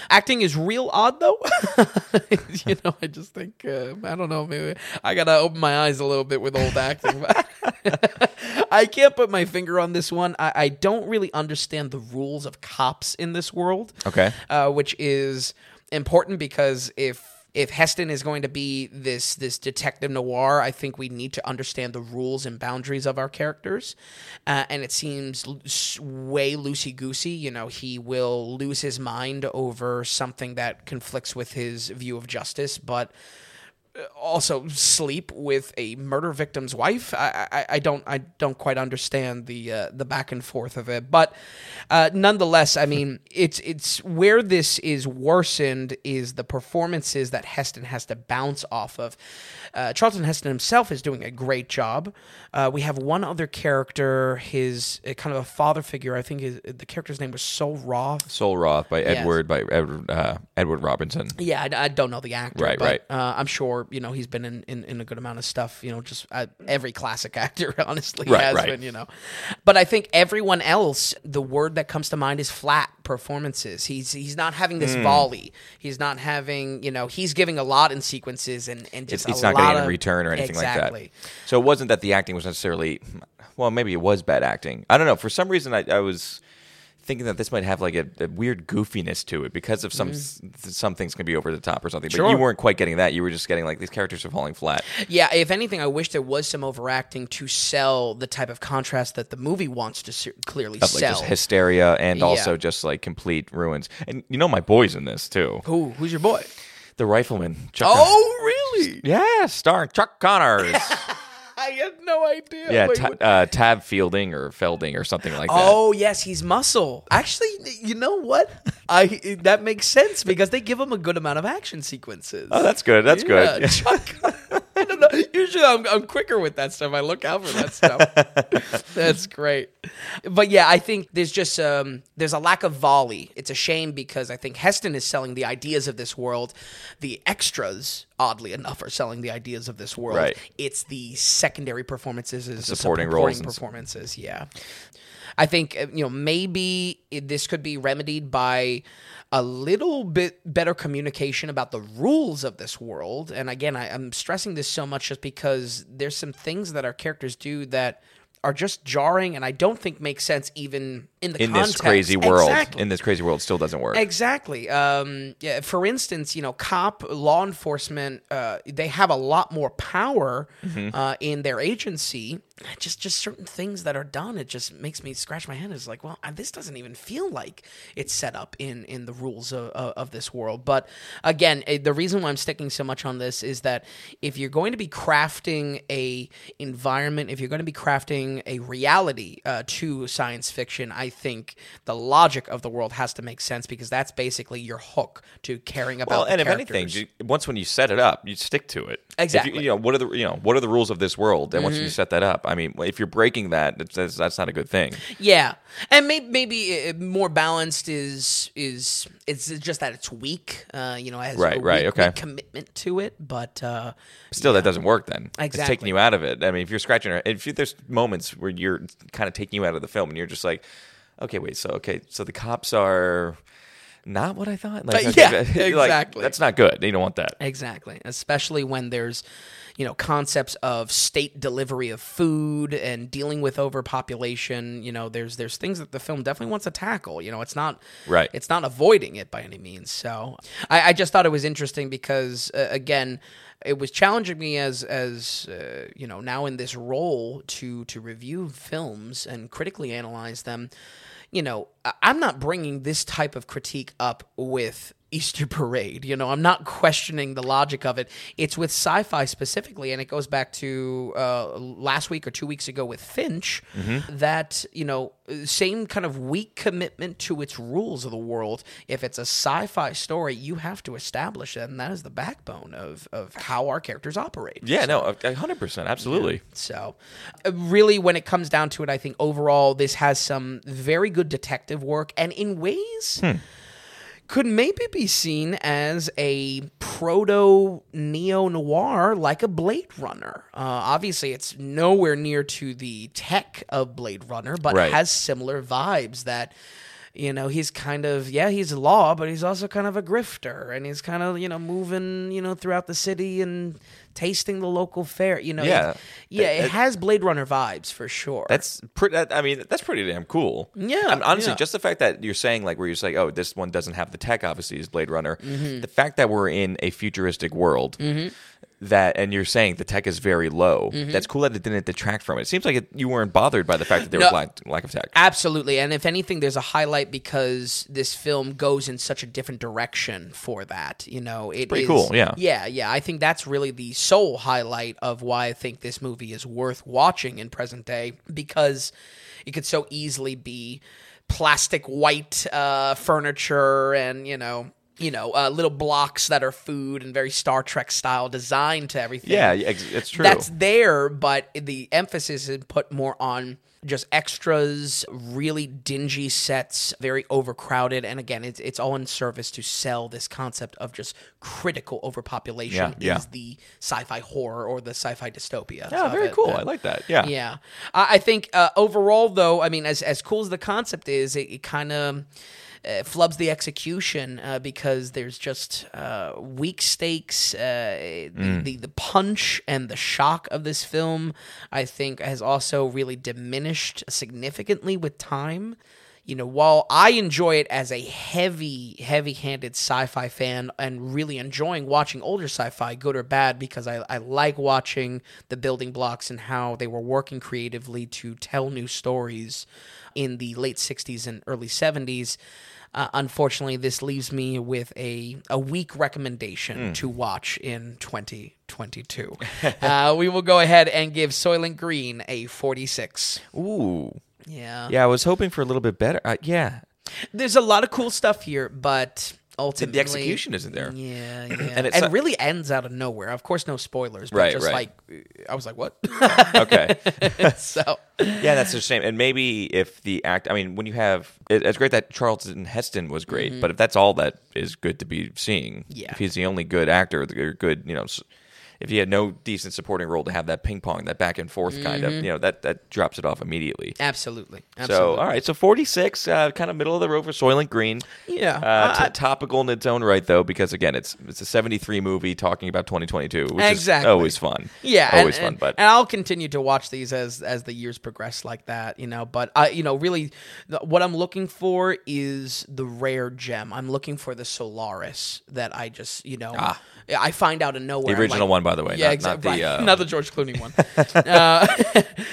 acting is real odd though. you know, I just think uh, I don't know. Maybe I gotta open my eyes a little bit with old acting. I can't put my finger on this one. I, I don't really understand the rules of cops in this world Okay. uh, which is important because if if Heston is going to be this this detective noir, I think we need to understand the rules and boundaries of our characters. Uh, and it seems way loosey goosey. You know, he will lose his mind over something that conflicts with his view of justice, but also sleep with a murder victim's wife. I, I, I don't I don't quite understand the uh, the back and forth of it, but uh, nonetheless, I mean it's it's where this is worsened is the performances that Heston has to bounce off of. Uh, Charlton Heston himself is doing a great job. Uh, we have one other character, his uh, kind of a father figure. I think his, the character's name was Sol Roth. Sol Roth by Edward by Edward uh, Edward Robinson. Yeah, I, I don't know the actor, Right, but, right. Uh, I'm sure you know he's been in, in, in a good amount of stuff. You know, just uh, every classic actor, honestly, Right, has right. been. You know, but I think everyone else, the word that comes to mind is flat performances. He's he's not having this volley. He's not having you know he's giving a lot in sequences and and just it's a not lot getting of, in return or anything exactly. like that. So it wasn't that the acting was necessarily. Well, maybe it was bad acting. I don't know. For some reason, I, I was thinking that this might have like a, a weird goofiness to it because of some mm. s some things can be over the top or something. But. Sure. you weren't quite getting that. You were just getting like these characters are falling flat. Yeah, if anything, I wish there was some overacting to sell the type of contrast that the movie wants to se- clearly Of like sell. just hysteria and also just like complete ruins. And you know my boy's in this too. Who who's your boy? The rifleman. Chuck Oh, really? Yeah, starring Chuck Connors. I no idea. yeah, Wait, ta- what- uh, Tab Fielding or Felding or something like that. Oh yes, he's muscle. Actually, you know what? I that makes sense because they give him a good amount of action sequences. Oh, that's good. That's Yeah, good. Chuck. I don't know. Usually, I'm, I'm quicker with that stuff. I look out for that stuff. That's great. But yeah, I think there's just um, there's a lack of volley. It's a shame because I think Heston is selling the ideas of this world. The extras, oddly enough, are selling the ideas of this world. Right. It's the secondary performances, the supporting roles and- performances. Yeah. I think uh, you know maybe it, this could be remedied by a little bit better communication about the rules of this world. And again, I, I'm stressing this so much just because there's some things that our characters do that are just jarring, and I don't think make sense even in the in context. this crazy world, Exactly. in this crazy world, still doesn't work. Exactly. Um, yeah, for instance, you know, cop law enforcement, uh, they have a lot more power Mm-hmm. uh, in their agency. Just, just certain things that are done, it just makes me scratch my head. It's like, well, this doesn't even feel like it's set up in in the rules of, of, of this world. But again, eh, the reason why I'm sticking so much on this is that if you're going to be crafting a environment, if you're going to be crafting a reality uh, to science fiction, I think the logic of the world has to make sense because that's basically your hook to caring about. Well, and if characters. anything, you- once when you set it up, you stick to it. You- Exactly. Mm-hmm. you, know what are the you know what are the rules of this world, and once you set that up, I mean, if you're breaking that, that's, that's, not a good thing. Yeah, and maybe maybe uh, more balanced is is it's just that it's weak. Uh, you know, has Right, a right, weak- okay. weak commitment to it, but uh, Still, that doesn't work. Then it's Exactly. taking you out of it. I mean, if you're scratching, if you, there's moments where you're kind of taking you out of the film, and you're just like, okay, wait, so okay, so the cops are not what I thought. Like, okay, yeah, like, exactly. that's not good. You don't want that. Exactly, especially when there's you know concepts of state delivery of food and dealing with overpopulation. You know, there's there's things that the film definitely wants to tackle. You know, it's not Right. It's not avoiding it by any means. So I, I just thought it was interesting because uh, again. It was challenging me as as uh, you know now in this role to to review films and critically analyze them. You know, I'm not bringing this type of critique up with Easter parade. You know, I'm not questioning the logic of it. It's with sci-fi specifically, and it goes back to uh, last week or two weeks ago with Finch. That you know, same kind of weak commitment to its rules of the world. If it's a sci-fi story, you have to establish it, and that is the backbone of of how our characters operate. Yeah, no, a hundred percent, absolutely. So, uh, really, when it comes down to it, I think overall this has some very good detective work, and in ways. Could maybe be seen as a proto neo noir, like a Blade Runner. Uh, obviously, it's nowhere near to the tech of Blade Runner, but Right. has similar vibes. That you know, he's kind of yeah, he's law, but he's also kind of a grifter, and he's kind of you know moving you know throughout the city and tasting the local fare. You know, it- Yeah. yeah, it, It- has Blade Runner vibes for sure. That's pretty. I mean, that's pretty damn cool. Yeah, I mean, honestly, yeah. just the fact that you're saying like where you're saying, oh, this one doesn't have the tech, obviously, is Blade Runner. Mm-hmm. The fact that we're in a futuristic world. That and you're saying the tech is very low. That's cool that it didn't detract from it. It seems like it, you weren't bothered by the fact that there was No. lack, lack of tech. Absolutely. And if anything, there's a highlight because this film goes in such a different direction for that. You know, it pretty is- cool, yeah. Yeah, yeah. I think that's really the sole highlight of why I think this movie is worth watching in present day because it could so easily be plastic white uh, furniture and, you know, you know, uh, little blocks that are food and very Star Trek style design to everything Yeah, it's true. that's there, but the emphasis is put more on just extras, really dingy sets, very overcrowded, and again, it's it's all in service to sell this concept of just critical overpopulation Yeah, yeah. is the sci-fi horror or the sci-fi dystopia. yeah, very it. cool. Uh, I like that. Yeah. yeah, I, I think uh, overall, though, I mean, as as cool as the concept is, it, it kind of. Uh, flubs the execution uh, because there's just uh, weak stakes. Uh, the, the the punch and the shock of this film, I think, has also really diminished significantly with time. You know, while I enjoy it as a heavy, heavy-handed sci-fi fan and really enjoying watching older sci-fi, good or bad, because I, I like watching the building blocks and how they were working creatively to tell new stories in the late 60s and early 70s. Uh, unfortunately, this leaves me with a, a weak recommendation to watch in 2022. uh, we will go ahead and give Soylent Green a 46. Ooh. Yeah. Yeah, I was hoping for a little bit better. Uh, yeah. There's a lot of cool stuff here, but ultimately The execution isn't there. Yeah, yeah. And and it really ends out of nowhere. Of course, no spoilers, but Right, just right. like I was like, what? Okay. so yeah, that's a shame. And maybe if the act, I mean, when you have, it, it's great that Charlton Heston was great, but if that's all that is good to be seeing, Mm-hmm. Yeah. if he's the only good actor, the good, you know, if he had no decent supporting role to have that ping pong, that back and forth kind of, you know, that that drops it off immediately. absolutely, So, Mm-hmm. absolutely. all right, so 46, uh, kind of middle of the road for Soylent Green. Yeah. Uh, I- topical in its own right, though, because again, it's it's a 73 movie talking about 2022, which Exactly. is always fun. Yeah, and- always fun. and, But and I'll continue to watch these as as the years progress like that, you know. But I, you know, really, the, what I'm looking for is the rare gem. I'm looking for the Solaris that I just, you know, I find out of nowhere. The original like- one, by the way, yeah, not, exactly. not the. right. Uh, not the George Clooney one, uh,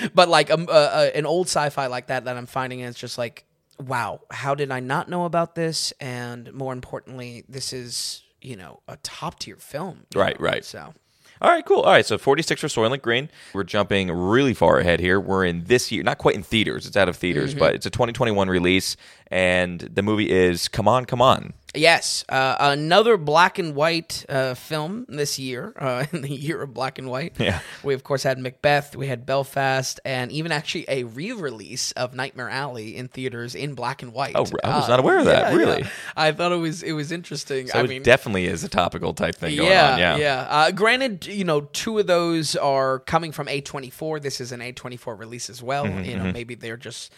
but like um, uh, uh, an old sci-fi like that that I'm finding is just like, wow, how did I not know about this? And more importantly, this is you know a top tier film. Right, know? right. So All right, cool. All right, so 46 for Soylent Green. We're jumping really far ahead here. We're in this year, not quite in theaters. It's out of theaters, Mm-hmm. but it's a 2021 release, and the movie is Come On, Come On. Yes, uh, another black and white uh, film this year, uh, in the year of black and white. Yeah. We, of course, had Macbeth, we had Belfast, and even actually a re release of Nightmare Alley in theaters in black and white. Oh, I was not aware of that, yeah, really. yeah. I thought it was it was interesting. So I it mean, definitely is a topical type thing going yeah, on. Yeah. yeah. Uh, granted, you know, two of those are coming from A24. This is an A24 release as well. Mm-hmm, you know, maybe they're just.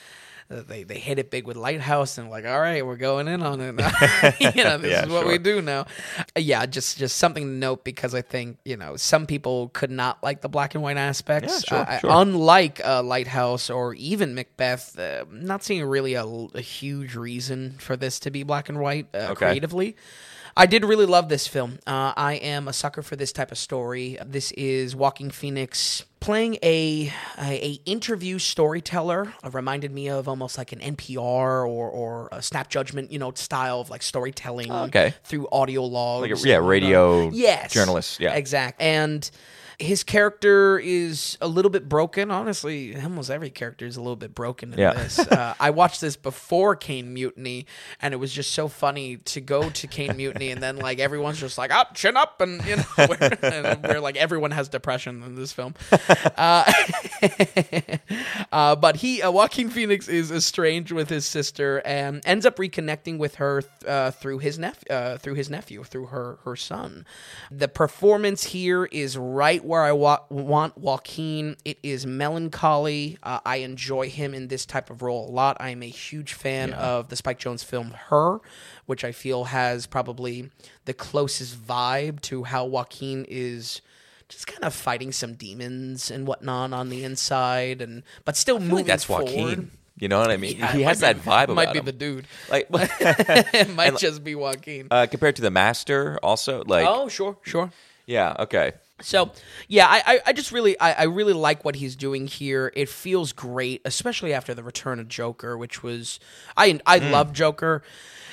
Uh, they they hit it big with Lighthouse and like all right we're going in on it you know this Yeah, is what we do now. Uh, yeah just just something to note because I think you know some people could not like the black and white aspects. Yeah, sure, Uh, sure. unlike uh, Lighthouse or even Macbeth uh, not seeing really a, a huge reason for this to be black and white uh, Okay. creatively I did really love this film. Uh, I am a sucker for this type of story. This is Joaquin Phoenix playing a, a a interview storyteller. It reminded me of almost like an NPR or or a Snap Judgment, you know, style of like storytelling Okay. through audio logs. Like a- yeah, uh, radio yes, journalists yeah. exact. And his character is a little bit broken. Honestly, almost every character is a little bit broken in Yeah. this. Uh, I watched this before Caine Mutiny, and it was just so funny to go to Caine Mutiny, and then like everyone's just like, "Up, chin up," and you know, where, and where like everyone has depression in this film. Uh, uh, but he, uh, Joaquin Phoenix, is estranged with his sister and ends up reconnecting with her uh, through his nephew, uh, through his nephew, through her her son. The performance here is right where I wa- want Joaquin. It is melancholy. Uh, I enjoy him in this type of role a lot. I am a huge fan of the Spike Jonze film Her, which I feel has probably the closest vibe to how Joaquin is just kind of fighting some demons and whatnot on the inside, and but still moving like that's forward. Joaquin. You know what I mean? Yeah, he has that be- vibe Might about be him. the dude. like it might just be Joaquin. uh, compared to the master, also like oh, sure, sure. yeah, okay. So yeah, I, I, I just really I, I really like what he's doing here. It feels great, especially after the return of Joker, which was I I mm. love Joker.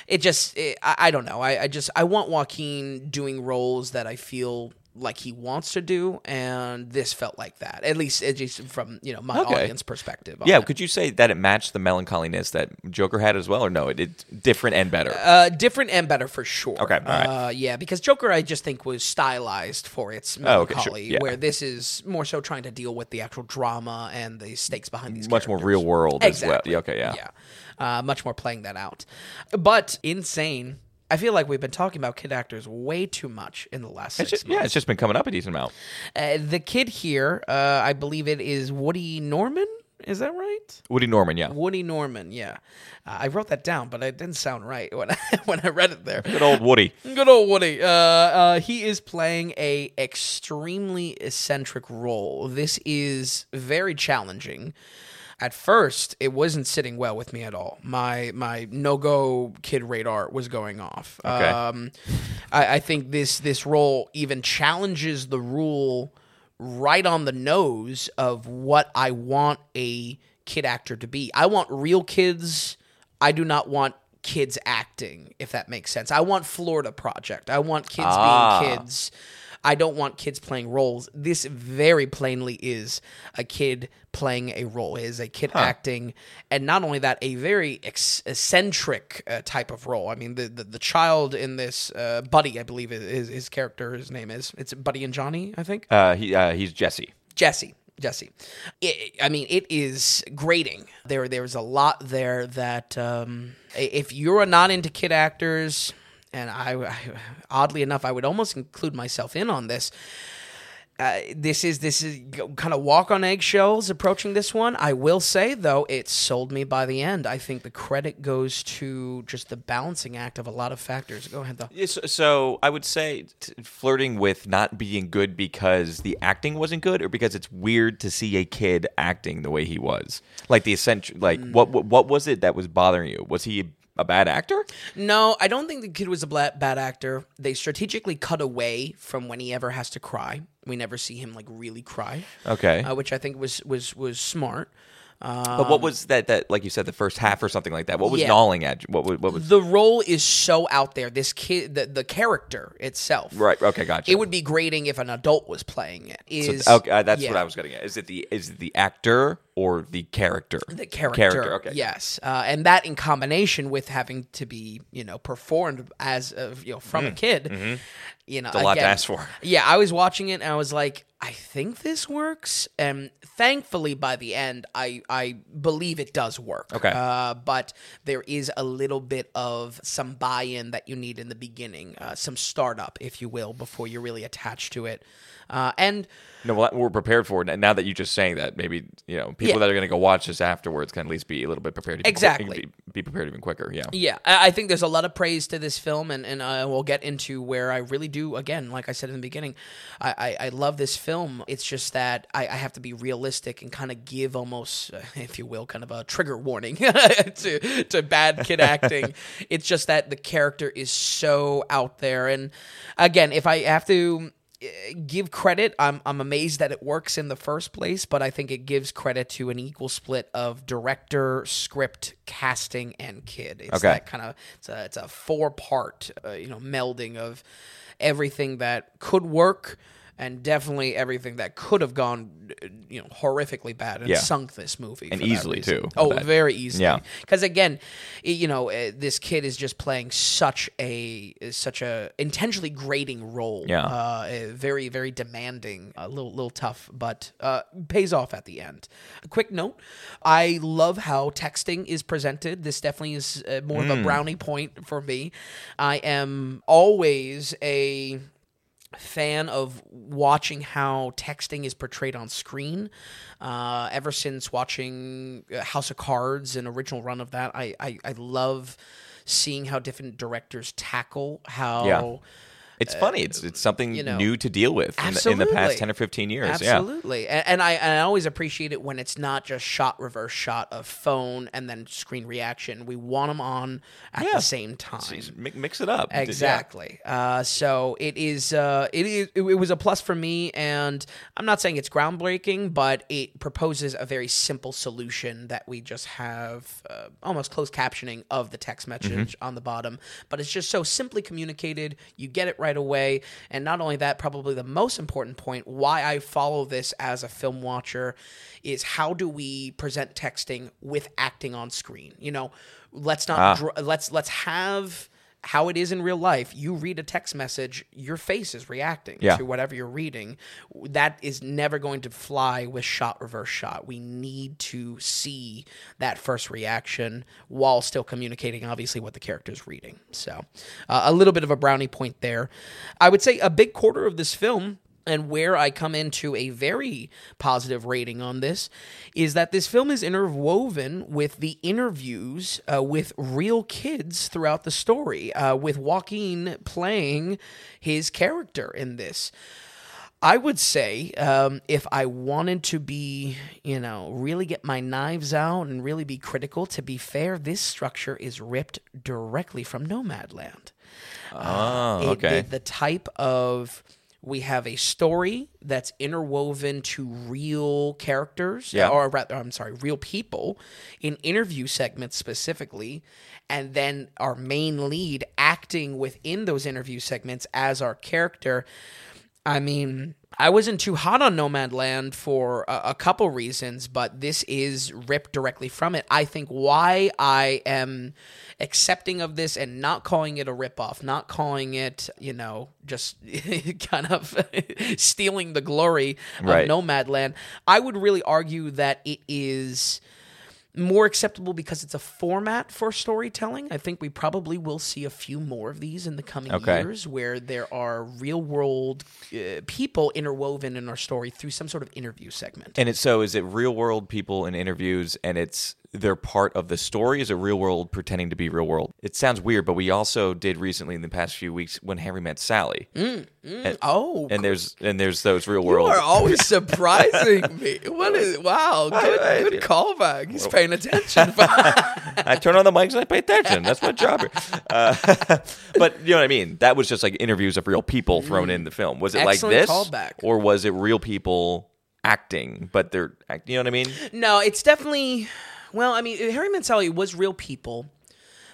It just it, I, I don't know. I, I just I want Joaquin doing roles that I feel like he wants to do, and this felt like that. At least at least from you know my Okay. audience perspective. Yeah, it. could you say that it matched the melancholiness that Joker had as well, or no? It, it's different and better. Uh, different and better for sure. Okay, all right. Uh, yeah, because Joker, I just think was stylized for its Oh, okay, sure, melancholy, yeah. where this is more so trying to deal with the actual drama and the stakes behind these. Much more real world as well. Exactly. Yeah, okay, yeah. Yeah. Uh, much more playing that out, but insane. I feel like we've been talking about kid actors way too much in the last It's six just, yeah, it's just been coming up a decent amount. months. Uh, the kid here, uh, I believe it is Woody Norman. Is that right? Woody Norman, yeah. Woody Norman. Yeah, uh, I wrote that down, but it didn't sound right when I, when I read it there. Good old Woody. Good old Woody. Uh, uh, he is playing a extremely eccentric role. This is very challenging. At first, it wasn't sitting well with me at all. My my no go kid radar was going off. Okay. Um, I, I think this this role even challenges the rule right on the nose of what I want a kid actor to be. I want real kids. I do not want kids acting, if that makes sense. I want Florida Project. I want kids Ah. being kids. I don't want kids playing roles. This very plainly is a kid playing a role. It is a kid acting, and not only that, a very ex- eccentric uh, type of role. I mean, the the, the child in this, uh, Buddy, I believe is his, his character. His name is it's Buddy and Johnny, I think. Uh, he uh, he's Jesse. Jesse. Jesse. It, I mean, it is grating. There, there's a lot there that um, if you're not into kid actors, and I, I, oddly enough, I would almost include myself in on this. Uh, this is this is kind of walk on eggshells approaching this one. I will say though, it sold me by the end. I think the credit goes to just the balancing act of a lot of factors. Go ahead though. Yes, So I would say t- flirting with not being good because the acting wasn't good, or because it's weird to see a kid acting the way he was. Like the essential, like Mm. what, what what was it that was bothering you? Was he a bad actor? No, I don't think the kid was a bad actor. They strategically cut away from when he ever has to cry. We never see him like really cry, Okay, uh, which I think was was was smart. Uh, but what was that? That like you said, the first half or something like that. What was Yeah. gnawing at? you? What what was the role is so out there. This kid, the, the character itself, right? Okay, gotcha. It would be grating if an adult was playing it. Is okay, uh, that's what. I was getting at. Is it the is it the actor or the character? the character. character Okay. Yes, uh, and that in combination with having to be, you know, performed as a, you know from a kid, you know, Mm. Mm-hmm. a lot to ask for. Yeah, I was watching it and I was like, I think this works, and thankfully by the end, I I believe it does work. Okay. uh, but there is a little bit of some buy-in that you need in the beginning, uh, some startup, if you will, before you're really attached to it, uh, and. No, well, we're prepared for it. And Now that you're just saying that, maybe you know people Yeah. that are going to go watch this afterwards can at least be a little bit prepared. Exactly. Be, be prepared even quicker. Yeah. Yeah, I I think there's a lot of praise to this film, and, and I will get into where I really do. Again, like I said in the beginning, I, I, I love this film. It's just that I, I have to be realistic and kind of give almost, uh, if you will, kind of a trigger warning to, to bad kid acting. it's just that the character is so out there. And again, if I have to give credit. I'm I'm amazed that it works in the first place, but I think it gives credit to an equal split of director, script, casting, and kid. It's Okay. that kind of it's a it's a four part uh, you know melding of everything that could work and definitely everything that could have gone you know horrifically bad and Yeah. sunk this movie And easily, too, Oh, very easily. Yeah. Because again, you know, uh, this kid is just playing such a such a intentionally grating role. Yeah. Uh, uh, very very demanding, a little little tough, but uh, pays off at the end. A quick note: I love how texting is presented. This definitely is uh, more of a brownie point for me. I am always a fan of watching how texting is portrayed on screen. Uh, ever since watching uh, House of Cards, an original run of that, I, I, I love seeing how different directors tackle how. Yeah. It's funny. It's it's something Uh, you know, new to deal with in the, in the past ten or fifteen years. Yeah. Absolutely, and, and I and I always appreciate it when it's not just shot reverse shot of phone and then screen reaction. We want them on at Yeah. the same time. Mi- Mix it up. Exactly. Uh, so it is. Uh, it is. It, it was a plus for me, and I'm not saying it's groundbreaking, but it proposes a very simple solution that we just have uh, almost closed captioning of the text message on the bottom. But it's just so simply communicated. You get it right away, and not only that, probably the most important point why I follow this as a film watcher is how do we present texting with acting on screen? You know, let's not. Ah. dr- let's let's have how it is in real life. You read a text message, your face is reacting Yeah. to whatever you're reading. That is never going to fly with shot reverse shot. We need to see that first reaction while still communicating, obviously, what the character is reading. So, uh, a little bit of a brownie point there. I would say a big quarter of this film and where I come into a very positive rating on this is that this film is interwoven with the interviews uh, with real kids throughout the story, uh, with Joaquin playing his character in this. I would say um, if I wanted to be, you know, really get my knives out and really be critical, to be fair, this structure is ripped directly from Nomadland Oh, it- okay. the, the type of we have a story that's interwoven to real characters Yeah. or rather I'm sorry real people in interview segments specifically and then our main lead acting within those interview segments as our character I mean, I wasn't too hot on Nomadland for a, a couple reasons, but this is ripped directly from it. I think why I am accepting of this and not calling it a ripoff, not calling it, you know, just kind of stealing the glory of Right. Nomadland, I would really argue that it is more acceptable because it's a format for storytelling. I think we probably will see a few more of these in the coming Okay. years where there are real world uh, people interwoven in our story through some sort of interview segment. And it's so is it real world people in interviews and it's they're part of the story? Is a real world pretending to be real world? It sounds weird, but we also did recently in the past few weeks when Harry met Sally. Mm, mm. And, oh, and there's and there's those real world. you are always surprising me. What is wow? Good, I- good callback. He's paying attention. I turn on the mics and I pay attention. That's my job. here. Uh, but you know what I mean? That was just like interviews of real people mm. thrown in the film. Was it Excellent like this, callback. or was it real people acting? But they're act- you know what I mean? No, it's definitely. Well, I mean, Harry Met was real people,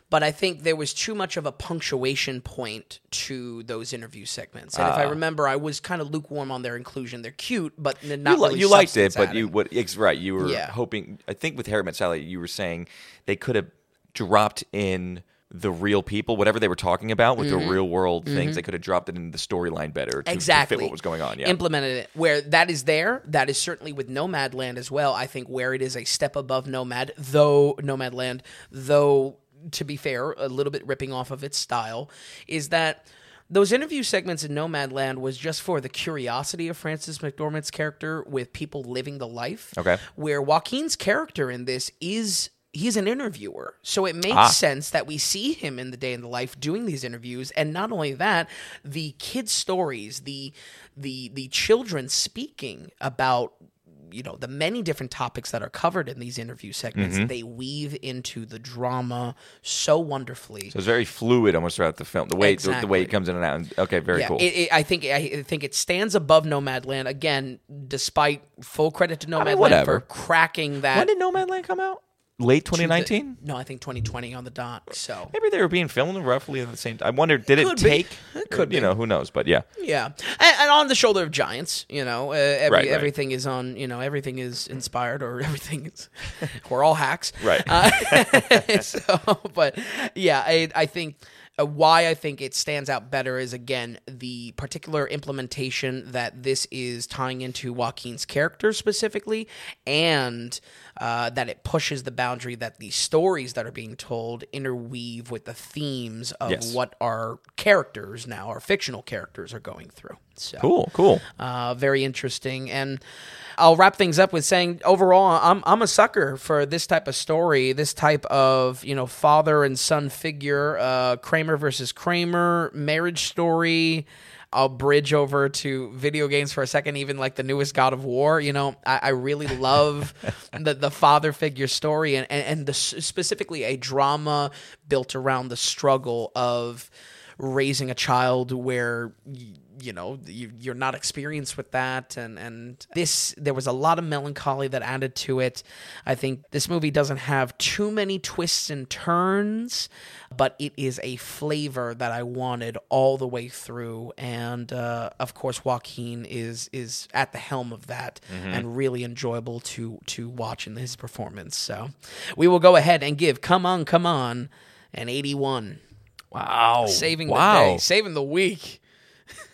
but I think there was too much of a punctuation point to those interview segments. And if I ah. remember, I was kind of lukewarm on their inclusion. They're cute, but they're not. you, li- really you liked it, substance but you what? Ex- right, you were Yeah. hoping. I think with Harry Met Sally, you were saying they could have dropped in the real people, whatever they were talking about with Mm-hmm. the real world things. They could have dropped it into the storyline better to, to exactly fit what was going on. Yeah, implemented it where that is there that is certainly with nomadland as well i think where it is a step above nomad though nomadland though to be fair a little bit ripping off of its style is that those interview segments in Nomadland was just for the curiosity of Frances McDormand's character with people living the life. Okay. Where Joaquin's character in this is he's an interviewer. So it makes Ah. sense that we see him in the day in the life doing these interviews and not only that, the kids stories, the the the children speaking about you know the many different topics that are covered in these interview segments Mm-hmm. they weave into the drama so wonderfully So it's very fluid almost throughout the film. The way the, the way it comes in and out. Okay, very yeah, cool. it, it, I think I think it stands above Nomadland again, despite full credit to Nomadland whatever. for cracking that. when did Nomadland come out? Late 2019. No, I think 2020 on the dot. So Maybe they were being filmed roughly at the same time. I wonder, did it Could be. take? It could You be. know, who knows? But yeah, yeah, and, and on the shoulder of giants, you know, uh, every, Right, right. everything is on. You know, everything is inspired, or everything is. we're all hacks, Right. Uh, so, but yeah, I, I think. Uh, why I think it stands out better is again the particular implementation that this is tying into Joaquin's character specifically, and uh, that it pushes the boundary that the stories that are being told interweave with the themes of Yes. what our characters now, our fictional characters, are going through. So cool, cool. uh, very interesting. And I'll wrap things up with saying overall, I'm I'm a sucker for this type of story, this type of you know father and son figure, uh, Kramer versus Kramer marriage story. I'll bridge over to video games for a second, even like the newest God of War. You know, I, I really love the the father figure story and and, and the, specifically a drama built around the struggle of raising a child where y- you know you, you're not experienced with that. And and this there was a lot of melancholy that added to it. I think this movie doesn't have too many twists and turns but it is a flavor that i wanted all the way through. And uh, of course joaquin is is at the helm of that and really enjoyable to to watch in his performance. So we will go ahead and give come on come on an 81 Wow, saving wow. the day, saving the week.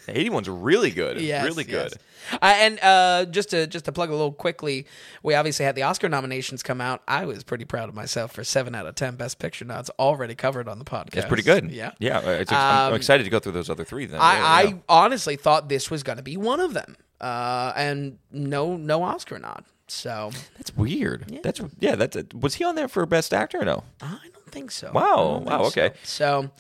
81's really good. Yes, really good. yes. Uh, and uh, just to just to plug a little quickly, we obviously had the Oscar nominations come out. I was pretty proud of myself for seven out of ten Best Picture nods already covered on the podcast. It's pretty good. Yeah. yeah. uh, It's, I'm, Um, excited to go through those other three. Then I, Yeah, I honestly thought this was going to be one of them, uh, and no no Oscar nod. So that's weird. That's yeah. That's was he on there for best actor? Or no. I don't think so. Wow, wow, okay. So,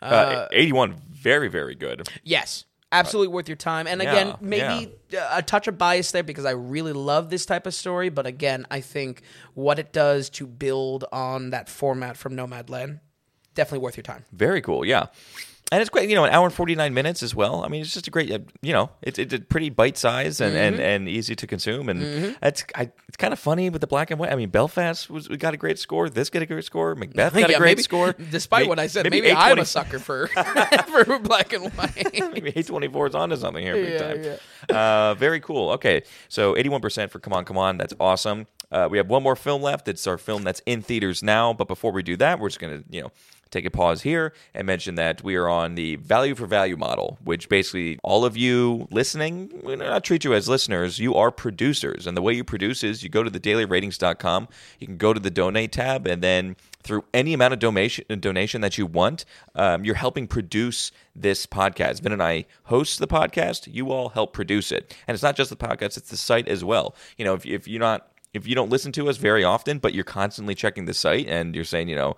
uh, Uh, 81, very very good. Yes. Absolutely worth your time. And again, Yeah, maybe uh a touch of bias there because I really love this type of story. But again, I think what it does to build on that format from Nomadland, definitely worth your time. Very cool. Yeah. And it's great, you know, an hour and 49 minutes as well. I mean, it's just a great, uh, you know, it's, it's pretty bite sized and, and, and easy to consume. And it's I, it's kind of funny with the black and white. I mean, Belfast was we got a great score. This got a great score. Macbeth got Yeah, a great maybe- score. Despite May- what I said, maybe, 820 I'm a sucker for, for black and white. maybe A24 is onto something here big Yeah, time. Uh, very cool. Okay, so 81% for Come On, Come On. That's awesome. Uh, we have one more film left. It's our film that's in theaters now. But before we do that, we're just going to, you know, take a pause here and mention that we are on the value for value model, which basically all of you listening, we not treat you as listeners, you are producers. And the way you produce is you go to the dailyratings.com, you can go to the donate tab, and then through any amount of donation donation that you want, um, you're helping produce this podcast. Vin and I host the podcast. You all help produce it, and it's not just the podcast; it's the site as well. You know, if, if you're not if you don't listen to us very often, but you're constantly checking the site and you're saying, you know,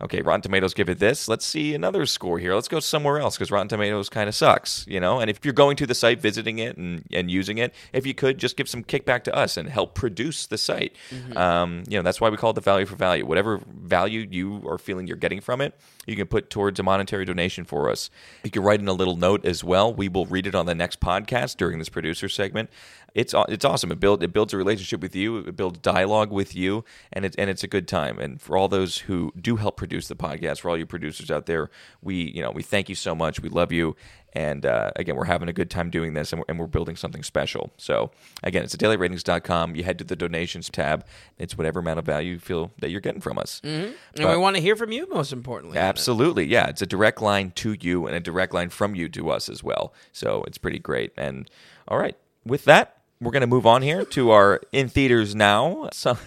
okay, Rotten Tomatoes give it this. Let's see another score here. Let's go somewhere else because Rotten Tomatoes kind of sucks, you know. And if you're going to the site, visiting it and, and using it, if you could just give some kickback to us and help produce the site. Um, you know, that's why we call it the value for value. Whatever value you are feeling you're getting from it, you can put towards a monetary donation for us. You can write in a little note as well. We will read it on the next podcast during this producer segment. It's it's awesome. It build it builds a relationship with you. It builds dialogue with you, and it's and it's a good time. And for all those who do help produce the podcast, for all you producers out there, we you know we thank you so much. We love you. And uh, again, we're having a good time doing this, and we're, and we're building something special. So again, it's at dailyratings.com. You head to the donations tab. It's whatever amount of value you feel that you're getting from us. and we want to hear from you, most importantly. Absolutely. Yeah. It's a direct line to you and a direct line from you to us as well. So it's pretty great. And all right, with that, we're going to move on here to our in theaters now. So,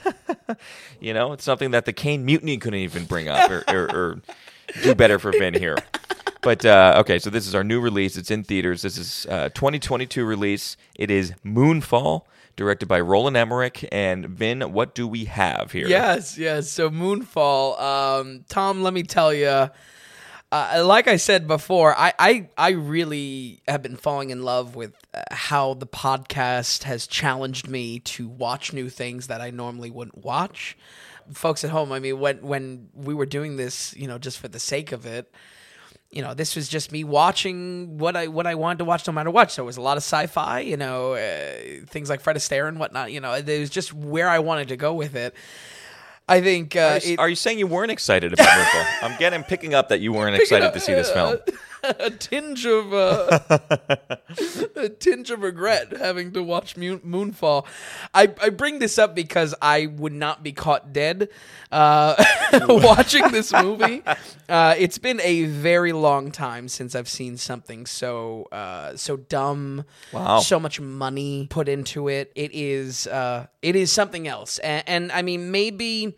you know, it's something that the Caine Mutiny couldn't even bring up or, or, or do better for Vin here. But uh, okay, so this is our new release. It's in theaters. This is uh, 2022 release. It is Moonfall, directed by Roland Emmerich. And Vin, what do we have here? Yes, yes. So Moonfall, um, Tom. Let me tell you, Uh, like I said before, I, I I really have been falling in love with uh, how the podcast has challenged me to watch new things that I normally wouldn't watch. Folks at home, I mean, when when we were doing this, you know, just for the sake of it, you know, this was just me watching what I what I wanted to watch no matter what. So it was a lot of sci-fi, you know, uh, things like Fred Astaire and whatnot. You know, it was just where I wanted to go with it. I think. Uh, Are, you, it- are you saying you weren't excited about Moonfall? I'm getting picking up that you weren't excited to see this film. a tinge of uh, a tinge of regret having to watch Moonfall. I, I bring this up because I would not be caught dead uh, watching this movie. Uh, it's been a very long time since I've seen something so uh, so dumb. Wow. So much money put into it. It is uh, it is something else, and, and I mean maybe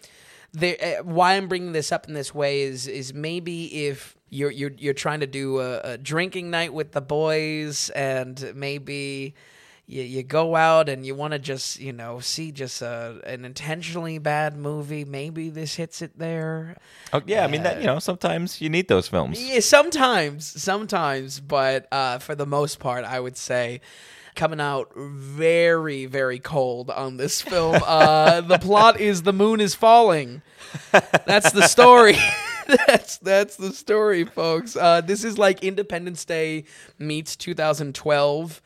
there, uh, why I'm bringing this up in this way is is maybe if you're you're you're trying to do a, a drinking night with the boys and maybe you, you go out and you want to just you know see just a, an intentionally bad movie maybe this hits it there Oh, yeah, I mean that you know sometimes you need those films. yeah sometimes sometimes but uh, for the most part I would say coming out very very cold on this film uh, the plot is the moon is falling that's the story. that's that's the story, folks. Uh, this is like Independence Day meets 2012.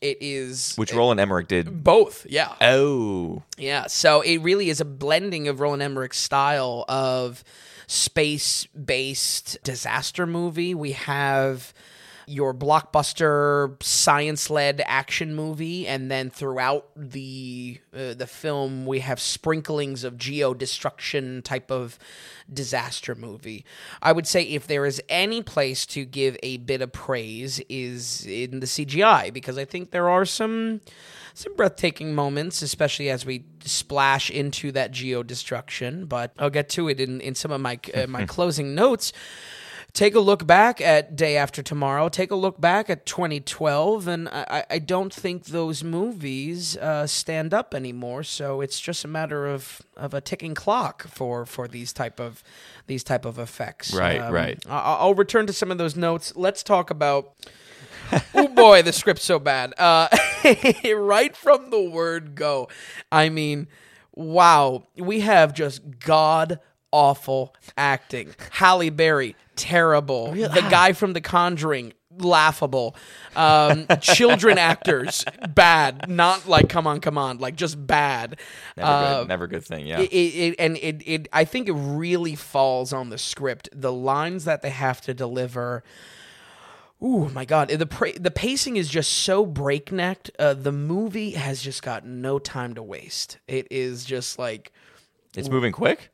It is Which Roland Emmerich did. both, yeah, Oh, yeah. So it really is a blending of Roland Emmerich's style of space-based disaster movie. We have your blockbuster science-led action movie, and then throughout the uh, the film, we have sprinklings of geo-destruction type of disaster movie. I would say if there is any place to give a bit of praise is in the CGI because I think there are some some breathtaking moments, especially as we splash into that geo destruction. But I'll get to it in, in some of my uh, my closing notes. Take a look back at Day After Tomorrow. Take a look back at 2012, and I, I don't think those movies uh, stand up anymore. So it's just a matter of, of a ticking clock for, for these type of these type of effects. Right, right. I- I'll return to some of those notes. Let's talk about oh boy, the script's so bad. Uh, right from the word go. I mean, wow, we have just god awful acting. Halle Berry, terrible. The guy from The Conjuring, laughable. Um, children actors, bad. Not like come on, come on, like just bad. never Uh, good, never good thing. Yeah, it, it, and it, it I think it really falls on the script. The lines that they have to deliver. Oh my God! The pra- the pacing is just so breakneck. Uh, the movie has just got no time to waste. It is just like it's moving quick.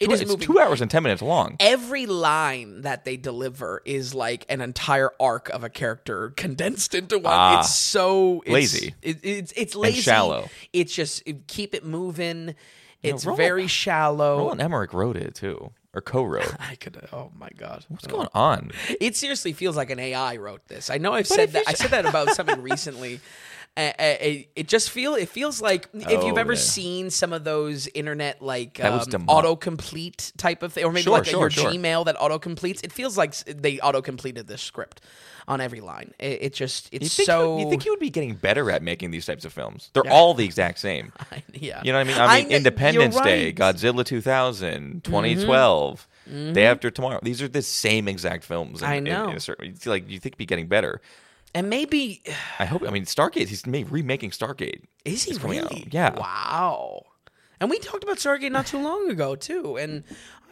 It Two- is moving- two hours and ten minutes long. every line that they deliver is like an entire arc of a character condensed into one. Ah. it's so it's, Lazy. It, it's it's lazy, And shallow. It's just it- keep it moving. It's Roland- very shallow. Roland Emmerich wrote it too, or co-wrote. I could. Oh my god. What's going on? It seriously feels like an AI wrote this. I know I've But said that. you I said that about something recently. Uh, it, it just feel it feels like if you've Oh, ever yeah. seen some of those internet like um, autocomplete type of thing, or maybe Sure, like sure, your sure. Gmail that autocompletes. It feels like they autocompleted this script on every line. It, it just You it's think, so. you think you would be getting better at making these types of films? They're all the exact same. yeah, You know what I mean? I mean, kn- Independence Day, right. Mm-hmm. Godzilla 2000, 2012, Day After Tomorrow. These are the same exact films. In, I know. in a certain, like you think be getting better. And maybe I hope. I mean, Stargate. He's remaking Stargate. Is he coming really? out. Yeah. Wow. And we talked about Stargate not too long ago too, and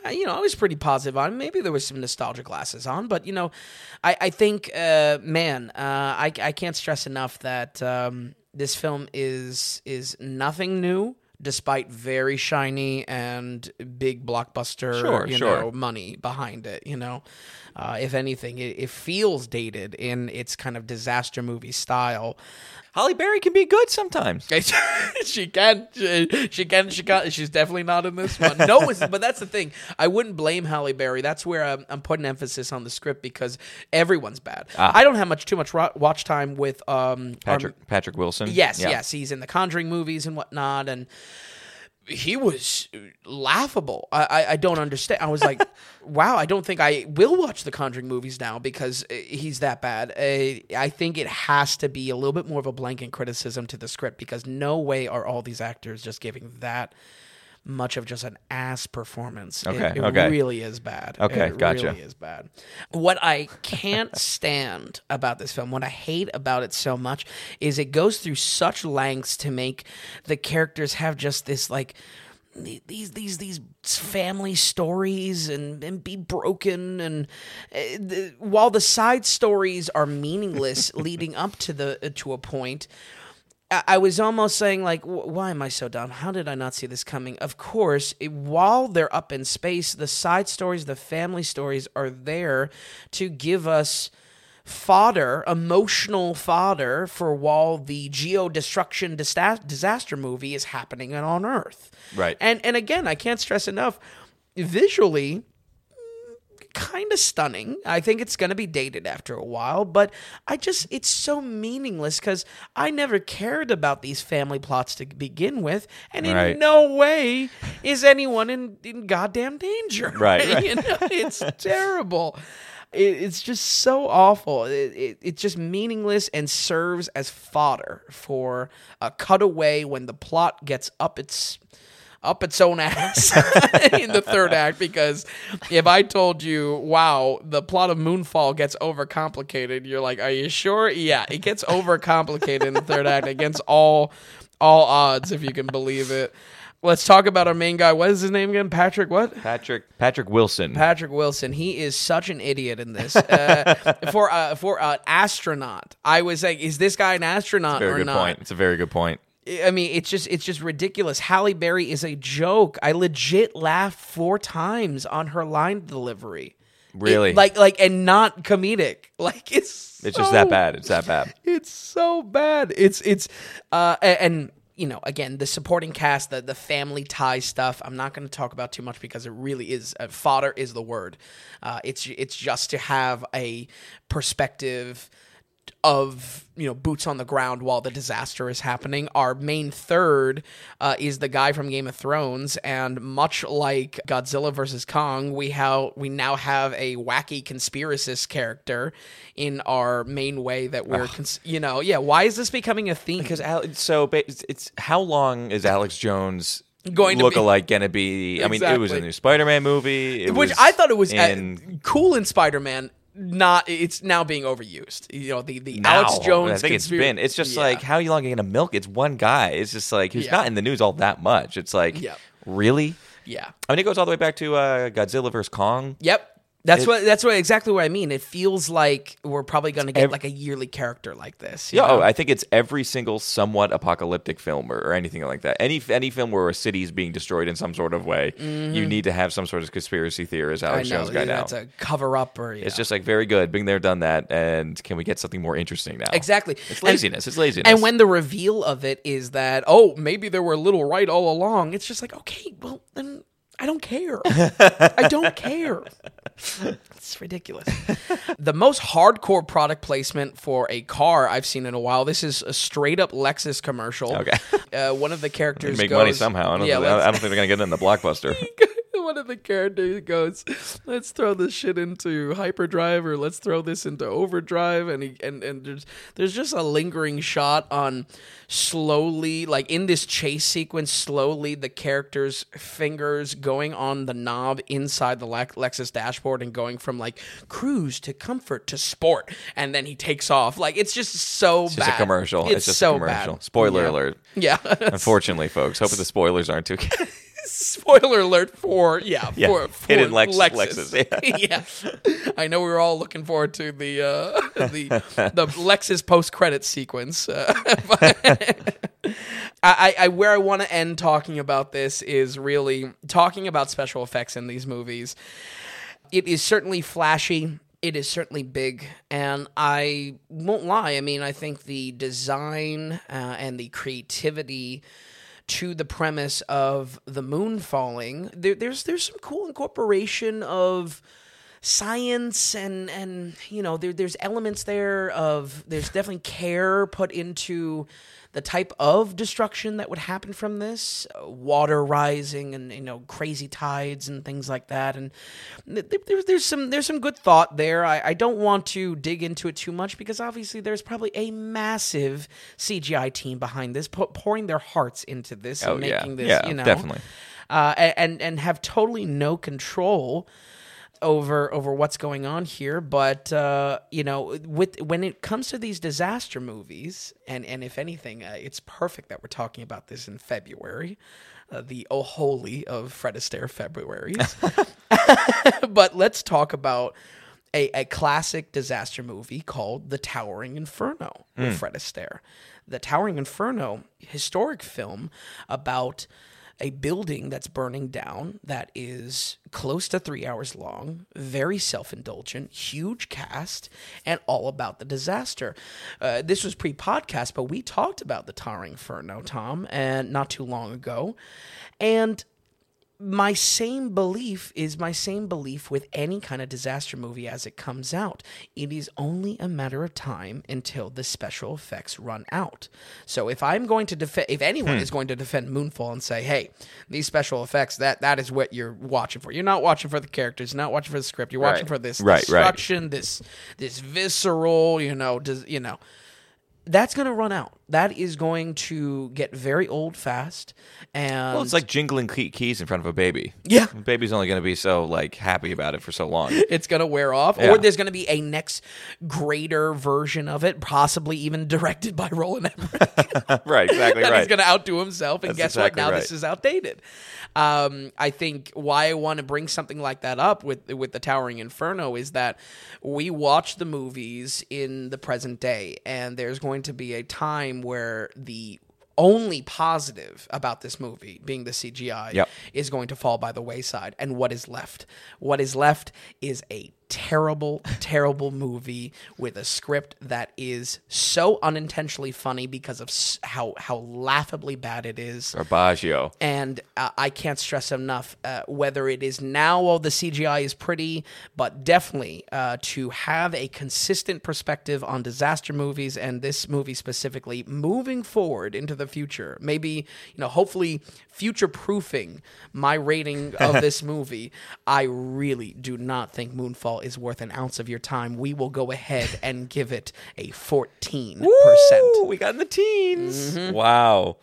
I- you know I was pretty positive on. it. Maybe there was some nostalgia glasses on, but you know, I I think uh, man, uh, I I can't stress enough that um, this film is is nothing new. Despite very shiny and big blockbuster, Sure, you sure. know, money behind it, you know, uh, if anything, it, it feels dated in its kind of disaster movie style. Halle Berry can be good sometimes. she can. She, she can. She can. She's definitely not in this one. No, but that's the thing. I wouldn't blame Halle Berry. That's where I'm, I'm putting emphasis on the script because everyone's bad. Ah. I don't have much too much ro- watch time with um our- Patrick Patrick Wilson. Yes, Yeah. yes, he's in the Conjuring movies and whatnot, and he was laughable. I, I, I don't understand. I was like, wow, I don't think I will watch the Conjuring movies now because uh, he's that bad. Uh, I think it has to be a little bit more of a blanket criticism to the script because no way are all these actors just giving that much of just an ass performance. It- Okay, it, okay. really is bad. Okay, it gotcha. Really is bad. What I can't stand about this film, what I hate about it so much, is it goes through such lengths to make the characters have just this like these these these family stories and, and be broken and uh, the, while the side stories are meaningless leading up to the uh, to a point I- was almost saying like, why am I so dumb? How did I not see this coming? Of course, it, while they're up in space, the side stories, the family stories are there to give us fodder, emotional fodder for while the geo destruction disaster movie is happening on Earth. Right. And and again, I can't stress enough, visually kind of stunning. I think it's going to be dated after a while, but I just it's so meaningless cuz I never cared about these family plots to begin with, and in no way is anyone in, in goddamn danger. Right, right. you know, it's terrible. It, it's just so awful. It, it, it's just meaningless and serves as fodder for a cutaway when the plot gets up its up its own ass in the third act because if I told you, wow, the plot of Moonfall gets overcomplicated, you're like, are you sure? Yeah, it gets overcomplicated in the third act against all all odds, if you can believe it. Let's talk about our main guy. What is his name again? Patrick what? Patrick Patrick Wilson. Patrick Wilson. He is such an idiot in this. Uh, for uh, for an astronaut, I was like, is this guy an astronaut very or good not? point. It's a very good point. I mean, it's just it's just ridiculous. Halle Berry is a joke. I legit laughed four times on her line delivery. Really? It- like like and not comedic. Like it's It's just that bad. It's that bad. It's so bad. It's it's uh and you know again the supporting cast the the family tie stuff I'm not going to talk about too much because it really is uh, fodder is the word. Uh, it's it's just to have a perspective of you know boots on the ground while the disaster is happening. Our main third uh, is the guy from Game of Thrones, and much like Godzilla versus Kong, we have we now have a wacky conspiracist character in our main way that we're cons- you know yeah. Why is this becoming a theme? Because Al- so it's, it's how long is Alex Jones Going to look be- alike to be? I mean, it was a new Spider-Man movie, which was I thought it was uh, in cool in Spider Man. Not it's now being overused. You know the the now. Alex Jones. I think it's conspira- been. It's just Yeah. like how long are you to milk? It's one guy. It's just like who's Yeah. not in the news all that much. It's like Yeah. really. yeah. I mean, it goes all the way back to uh, Godzilla vs Kong. Yep. That's It- what that's what exactly what I mean. It feels like we're probably going to get Ev- like a yearly character like this. you Yeah, oh. I think it's every single somewhat apocalyptic film or, or anything like that. Any any film where a city is being destroyed in some sort of way, you need to have some sort of conspiracy theorist Mm-hmm. Alex Jones guy now. that's a cover up or yeah. It's just like very good. Being there, done that, and can we get something more interesting now? exactly It's And- laziness. it's laziness. And when the reveal of it is that oh maybe there were little right all along, it's just like okay well then I don't care. I don't care. It's ridiculous. the most hardcore product placement for a car I've seen in a while. This is a straight up Lexus commercial. Okay. Uh, one of the characters make goes, money somehow. I don't, yeah, think, I don't think they're gonna get it in the blockbuster. one of the characters goes, "Let's throw this shit into hyperdrive, or let's throw this into overdrive," and he, and and there's there's just a lingering shot on slowly, like in this chase sequence, slowly the character's fingers going on the knob inside the Lex- Lexus dashboard and going from like cruise to comfort to sport, and then he takes off. Like it's just so It's bad. just a commercial. It's, just so a commercial. bad. Spoiler Yeah. alert. Yeah. Unfortunately, folks. Hope the spoilers aren't too. Spoiler alert for yeah, Yeah, for, for hidden Lex- Lexus. Lexus, yeah, I know we were all looking forward to the uh, the the Lexus post credit sequence. Uh, I, I where I want to end talking about this is really talking about special effects in these movies. It is certainly flashy. It is certainly big, and I won't lie. I mean, I think the design uh, and the creativity to the premise of the moon falling, there, there's there's some cool incorporation of science and and you know there, there's elements there of there's definitely care put into the type of destruction that would happen from this water rising and you know crazy tides and things like that. And th- th- there's there's some there's some good thought there. I, I don't want to dig into it too much because obviously there's probably a massive CGI team behind this pu- pouring their hearts into this Oh and yeah, making this yeah, you know definitely. uh, and and have totally no control over over what's going on here but uh, you know with when it comes to these disaster movies and and if anything uh, it's perfect that we're talking about this in February uh, the oh holy of Fred Astaire Februaries but let's talk about a, a classic disaster movie called The Towering Inferno with Fred Astaire. The Towering Inferno, historic film about a building that's burning down that is close to three hours long, very self indulgent, huge cast, and all about the disaster. Uh, this was pre podcast, but we talked about the Towering Inferno, Tom, and not too long ago. And my same belief is my same belief with any kind of disaster movie as it comes out. It is only a matter of time until the special effects run out. So if I'm going to defend, if anyone Hmm. is going to defend Moonfall and say, "Hey, these special effects that that is what you're watching for. You're not watching for the characters, you're not watching for the script. You're watching Right. for this Right, right. destruction, this this visceral, you know, does you know." That's going to run out. That is going to get very old fast, and Well, it's like jingling key- keys in front of a baby. Yeah. The baby's only going to be so like happy about it for so long. it's going to wear off, Yeah. or there's going to be a next greater version of it, possibly even directed by Roland Emmerich. right, exactly that right. he's going to outdo himself, and That's guess exactly what? Now right. this is outdated. Um, I think why I want to bring something like that up with with the Towering Inferno is that we watch the movies in the present day, and there's going to be a time where the only positive about this movie being the CGI Yep. is going to fall by the wayside. And what is left? What is left is a terrible, terrible movie with a script that is so unintentionally funny because of how how laughably bad it is. Garbaggio. And uh, I can't stress enough uh, whether it is now, well, the CGI is pretty, but definitely uh, to have a consistent perspective on disaster movies and this movie specifically moving forward into the future. Maybe, you know, hopefully future proofing my rating of this movie. I really do not think Moonfall is worth an ounce of your time. We will go ahead and give it a 14%. Ooh, we got in the teens. Wow.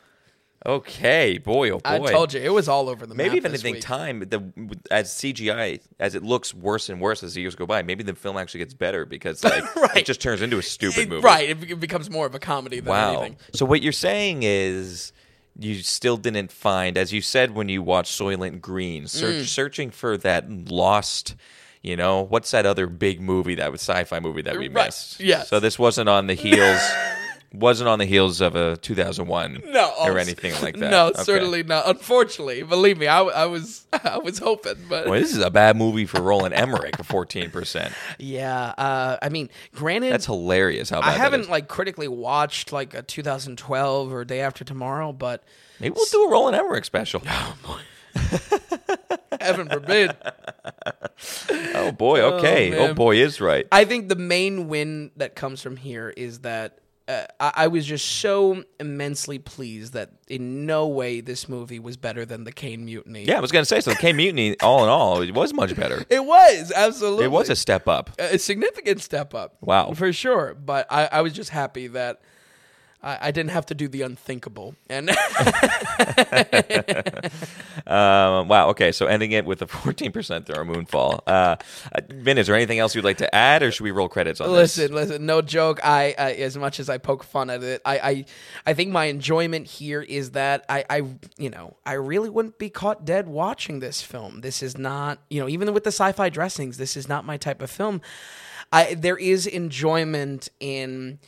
Okay, boy, oh boy. Mm-hmm. I told you, it was all over the map. Maybe if anything, week. time the as CGI as it looks worse and worse as the years go by. Maybe the film actually gets better because like Right. it just turns into a stupid It- movie. Right, it, it becomes more of a comedy than Wow. anything. So what you're saying is you still didn't find, as you said when you watched Soylent Green, search, Mm. searching for that lost. You know what's that other big movie that was sci-fi movie that we Right. missed? Yes. So this wasn't on the heels, wasn't on the heels of a 2001 No, or oh, anything like that. No, Okay. certainly not. Unfortunately, believe me, I, I was I was hoping, but Well, this is a bad movie for Roland Emmerich. A 14 percent. yeah. Uh, I mean, granted, That's hilarious. How bad I haven't is. like critically watched like a 2012 or Day After Tomorrow, but Maybe we'll do a Roland Emmerich special. Oh boy. Heaven forbid. Oh boy. Okay. Oh, man. boy is right. I think the main win that comes from here is that uh, I, I was just so immensely pleased that in no way this movie was better than the Caine Mutiny. Yeah, I was gonna say so. The K Mutiny, all in all, it was much better. It was absolutely. It was a step up. a significant step up. Wow. for sure. But I, I was just happy that I, I didn't have to do the unthinkable. And Um, wow. Okay. So ending it with a 14% throw Moonfall. Uh, uh, Vin, is there anything else you'd like to add, or should we roll credits on this? listen, listen, no joke. I, I as much as I poke fun at it, I, I, I think my enjoyment here is that I, I, you know, I really wouldn't be caught dead watching this film. This is not, you know, even with the sci-fi dressings, this is not my type of film. I there is enjoyment in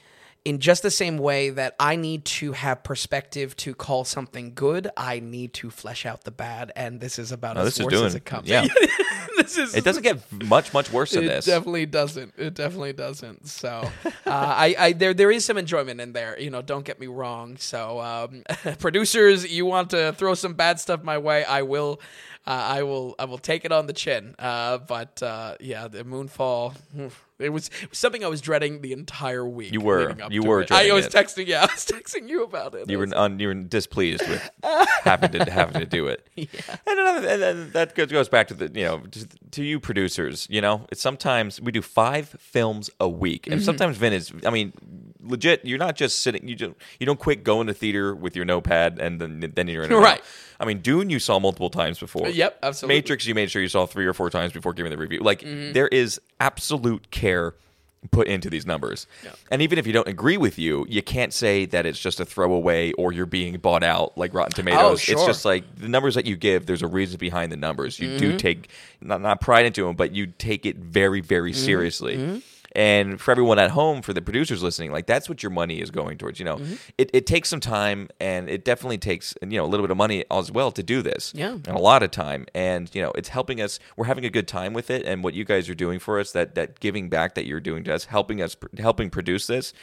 in just the same way that I need to have perspective to call something good, I need to flesh out the bad, and this is about Oh, as worse doing- as it comes. yeah. this is It doesn't get much much worse than it this. definitely doesn't. It definitely doesn't. So, uh, I, I, there, there is some enjoyment in there. You know, don't get me wrong. So, um, producers, you want to throw some bad stuff my way, I will. Uh, I will. I will take it on the chin. Uh, but uh, yeah, the Moonfall. It was, something I was dreading the entire week. You were. You were. I was it. texting. Yeah, I was texting you about it. you were un, you were displeased with having to having to do it. Yeah. And, another, and then that goes, goes back to the you know to, to you producers. You know, it's sometimes we do five films a week, Mm-hmm. and sometimes Vin is. I mean, legit. You're not just sitting. You don't you don't quit going to theater with your notepad and then then you're in. Right. I mean, Dune you saw multiple times before. Yep, absolutely. Matrix you made sure you saw three or four times before giving the review. Like Mm-hmm. there is absolute care put into these numbers. And even if you don't agree with you, you can't say that it's just a throwaway or you're being bought out like Rotten Tomatoes. It's Oh, sure. just like the numbers that you give, there's a reason behind the numbers. You Mm-hmm. do take not, not pride into them, but you take it very, very Mm-hmm. seriously. And for everyone at home, for the producers listening, like that's what your money is going towards. You know, Mm-hmm. it, it takes some time, and it definitely takes you know a little bit of money as well to do this. Yeah. and a lot of time, and you know it's helping us. We're having a good time with it, and what you guys are doing for us, that that giving back that you're doing to us, helping us, helping produce this.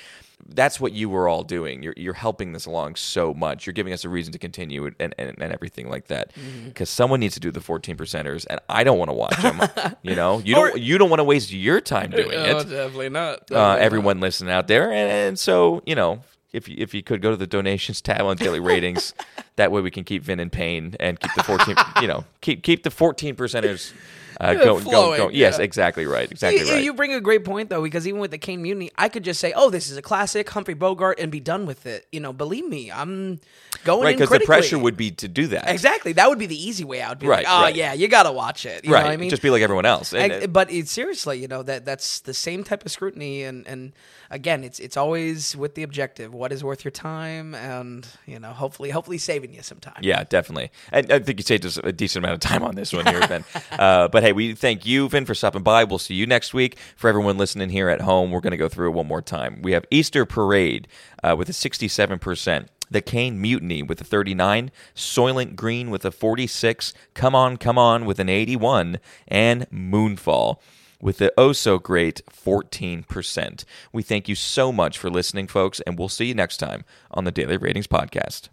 That's what you were all doing. You're, you're helping this along so much. You're giving us a reason to continue and, and, and everything like that. Mm-hmm. Because someone needs to do the 14 percenters, and I don't want to watch them. you know, you Or- don't you don't want to waste your time doing Oh, it definitely not. uh, Definitely not. everyone listening out there. And, and so, you know, if you, if you could go to the donations tab on daily ratings, that way we can keep Vin in pain and keep the 14, you know, keep keep the 14 percenters uh, go, go, flowing, go. Yes, yeah. exactly right. Exactly You- right. You bring a great point though, because even with the Caine Mutiny, I could just say, "Oh, this is a classic, Humphrey Bogart," and be done with it. You know, believe me, I'm going right, because the pressure would be to do that. exactly that would be the easy way out. Be Right, like, "Oh right. yeah, you gotta watch it." You right. know what I mean, Just be like everyone else. And, I- but it's seriously, you know, that that's the same type of scrutiny, and and again, it's it's always with the objective: what is worth your time, and you know, hopefully, hopefully, saving you some time. Yeah, definitely. And I think you saved us a decent amount of time on this one here, Vin. uh, but hey, we thank you, Vin, for stopping by. We'll see you next week. For everyone listening here at home, we're going to go through it one more time. We have Easter Parade uh, with a 67%. The Caine Mutiny with a 39, Soylent Green with a 46, C'mon C'mon with an 81, and Moonfall with the oh so great 14%. We thank you so much for listening, folks, and we'll see you next time on the Daily Ratings Podcast.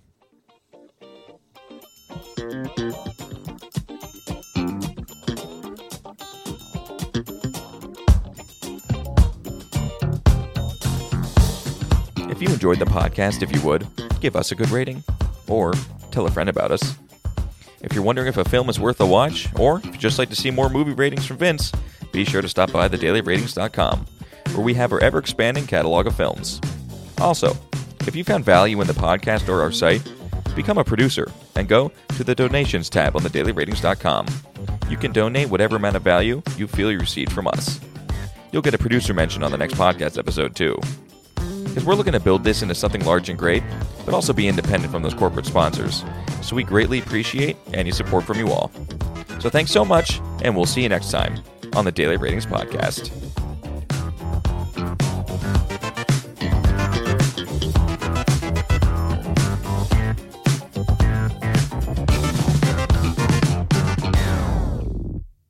You enjoyed the podcast, if you would, give us a good rating or tell a friend about us. If you're wondering if a film is worth a watch, or if you'd just like to see more movie ratings from Vince, be sure to stop by thedailyratings.com, where we have our ever expanding catalog of films. Also, if you found value in the podcast or our site, become a producer and go to the donations tab on thedailyratings.com. You can donate whatever amount of value you feel you received from us. You'll get a producer mention on the next podcast episode, too. Because we're looking to build this into something large and great, but also be independent from those corporate sponsors. So we greatly appreciate any support from you all. So thanks so much, and we'll see you next time on the Daily Ratings Podcast.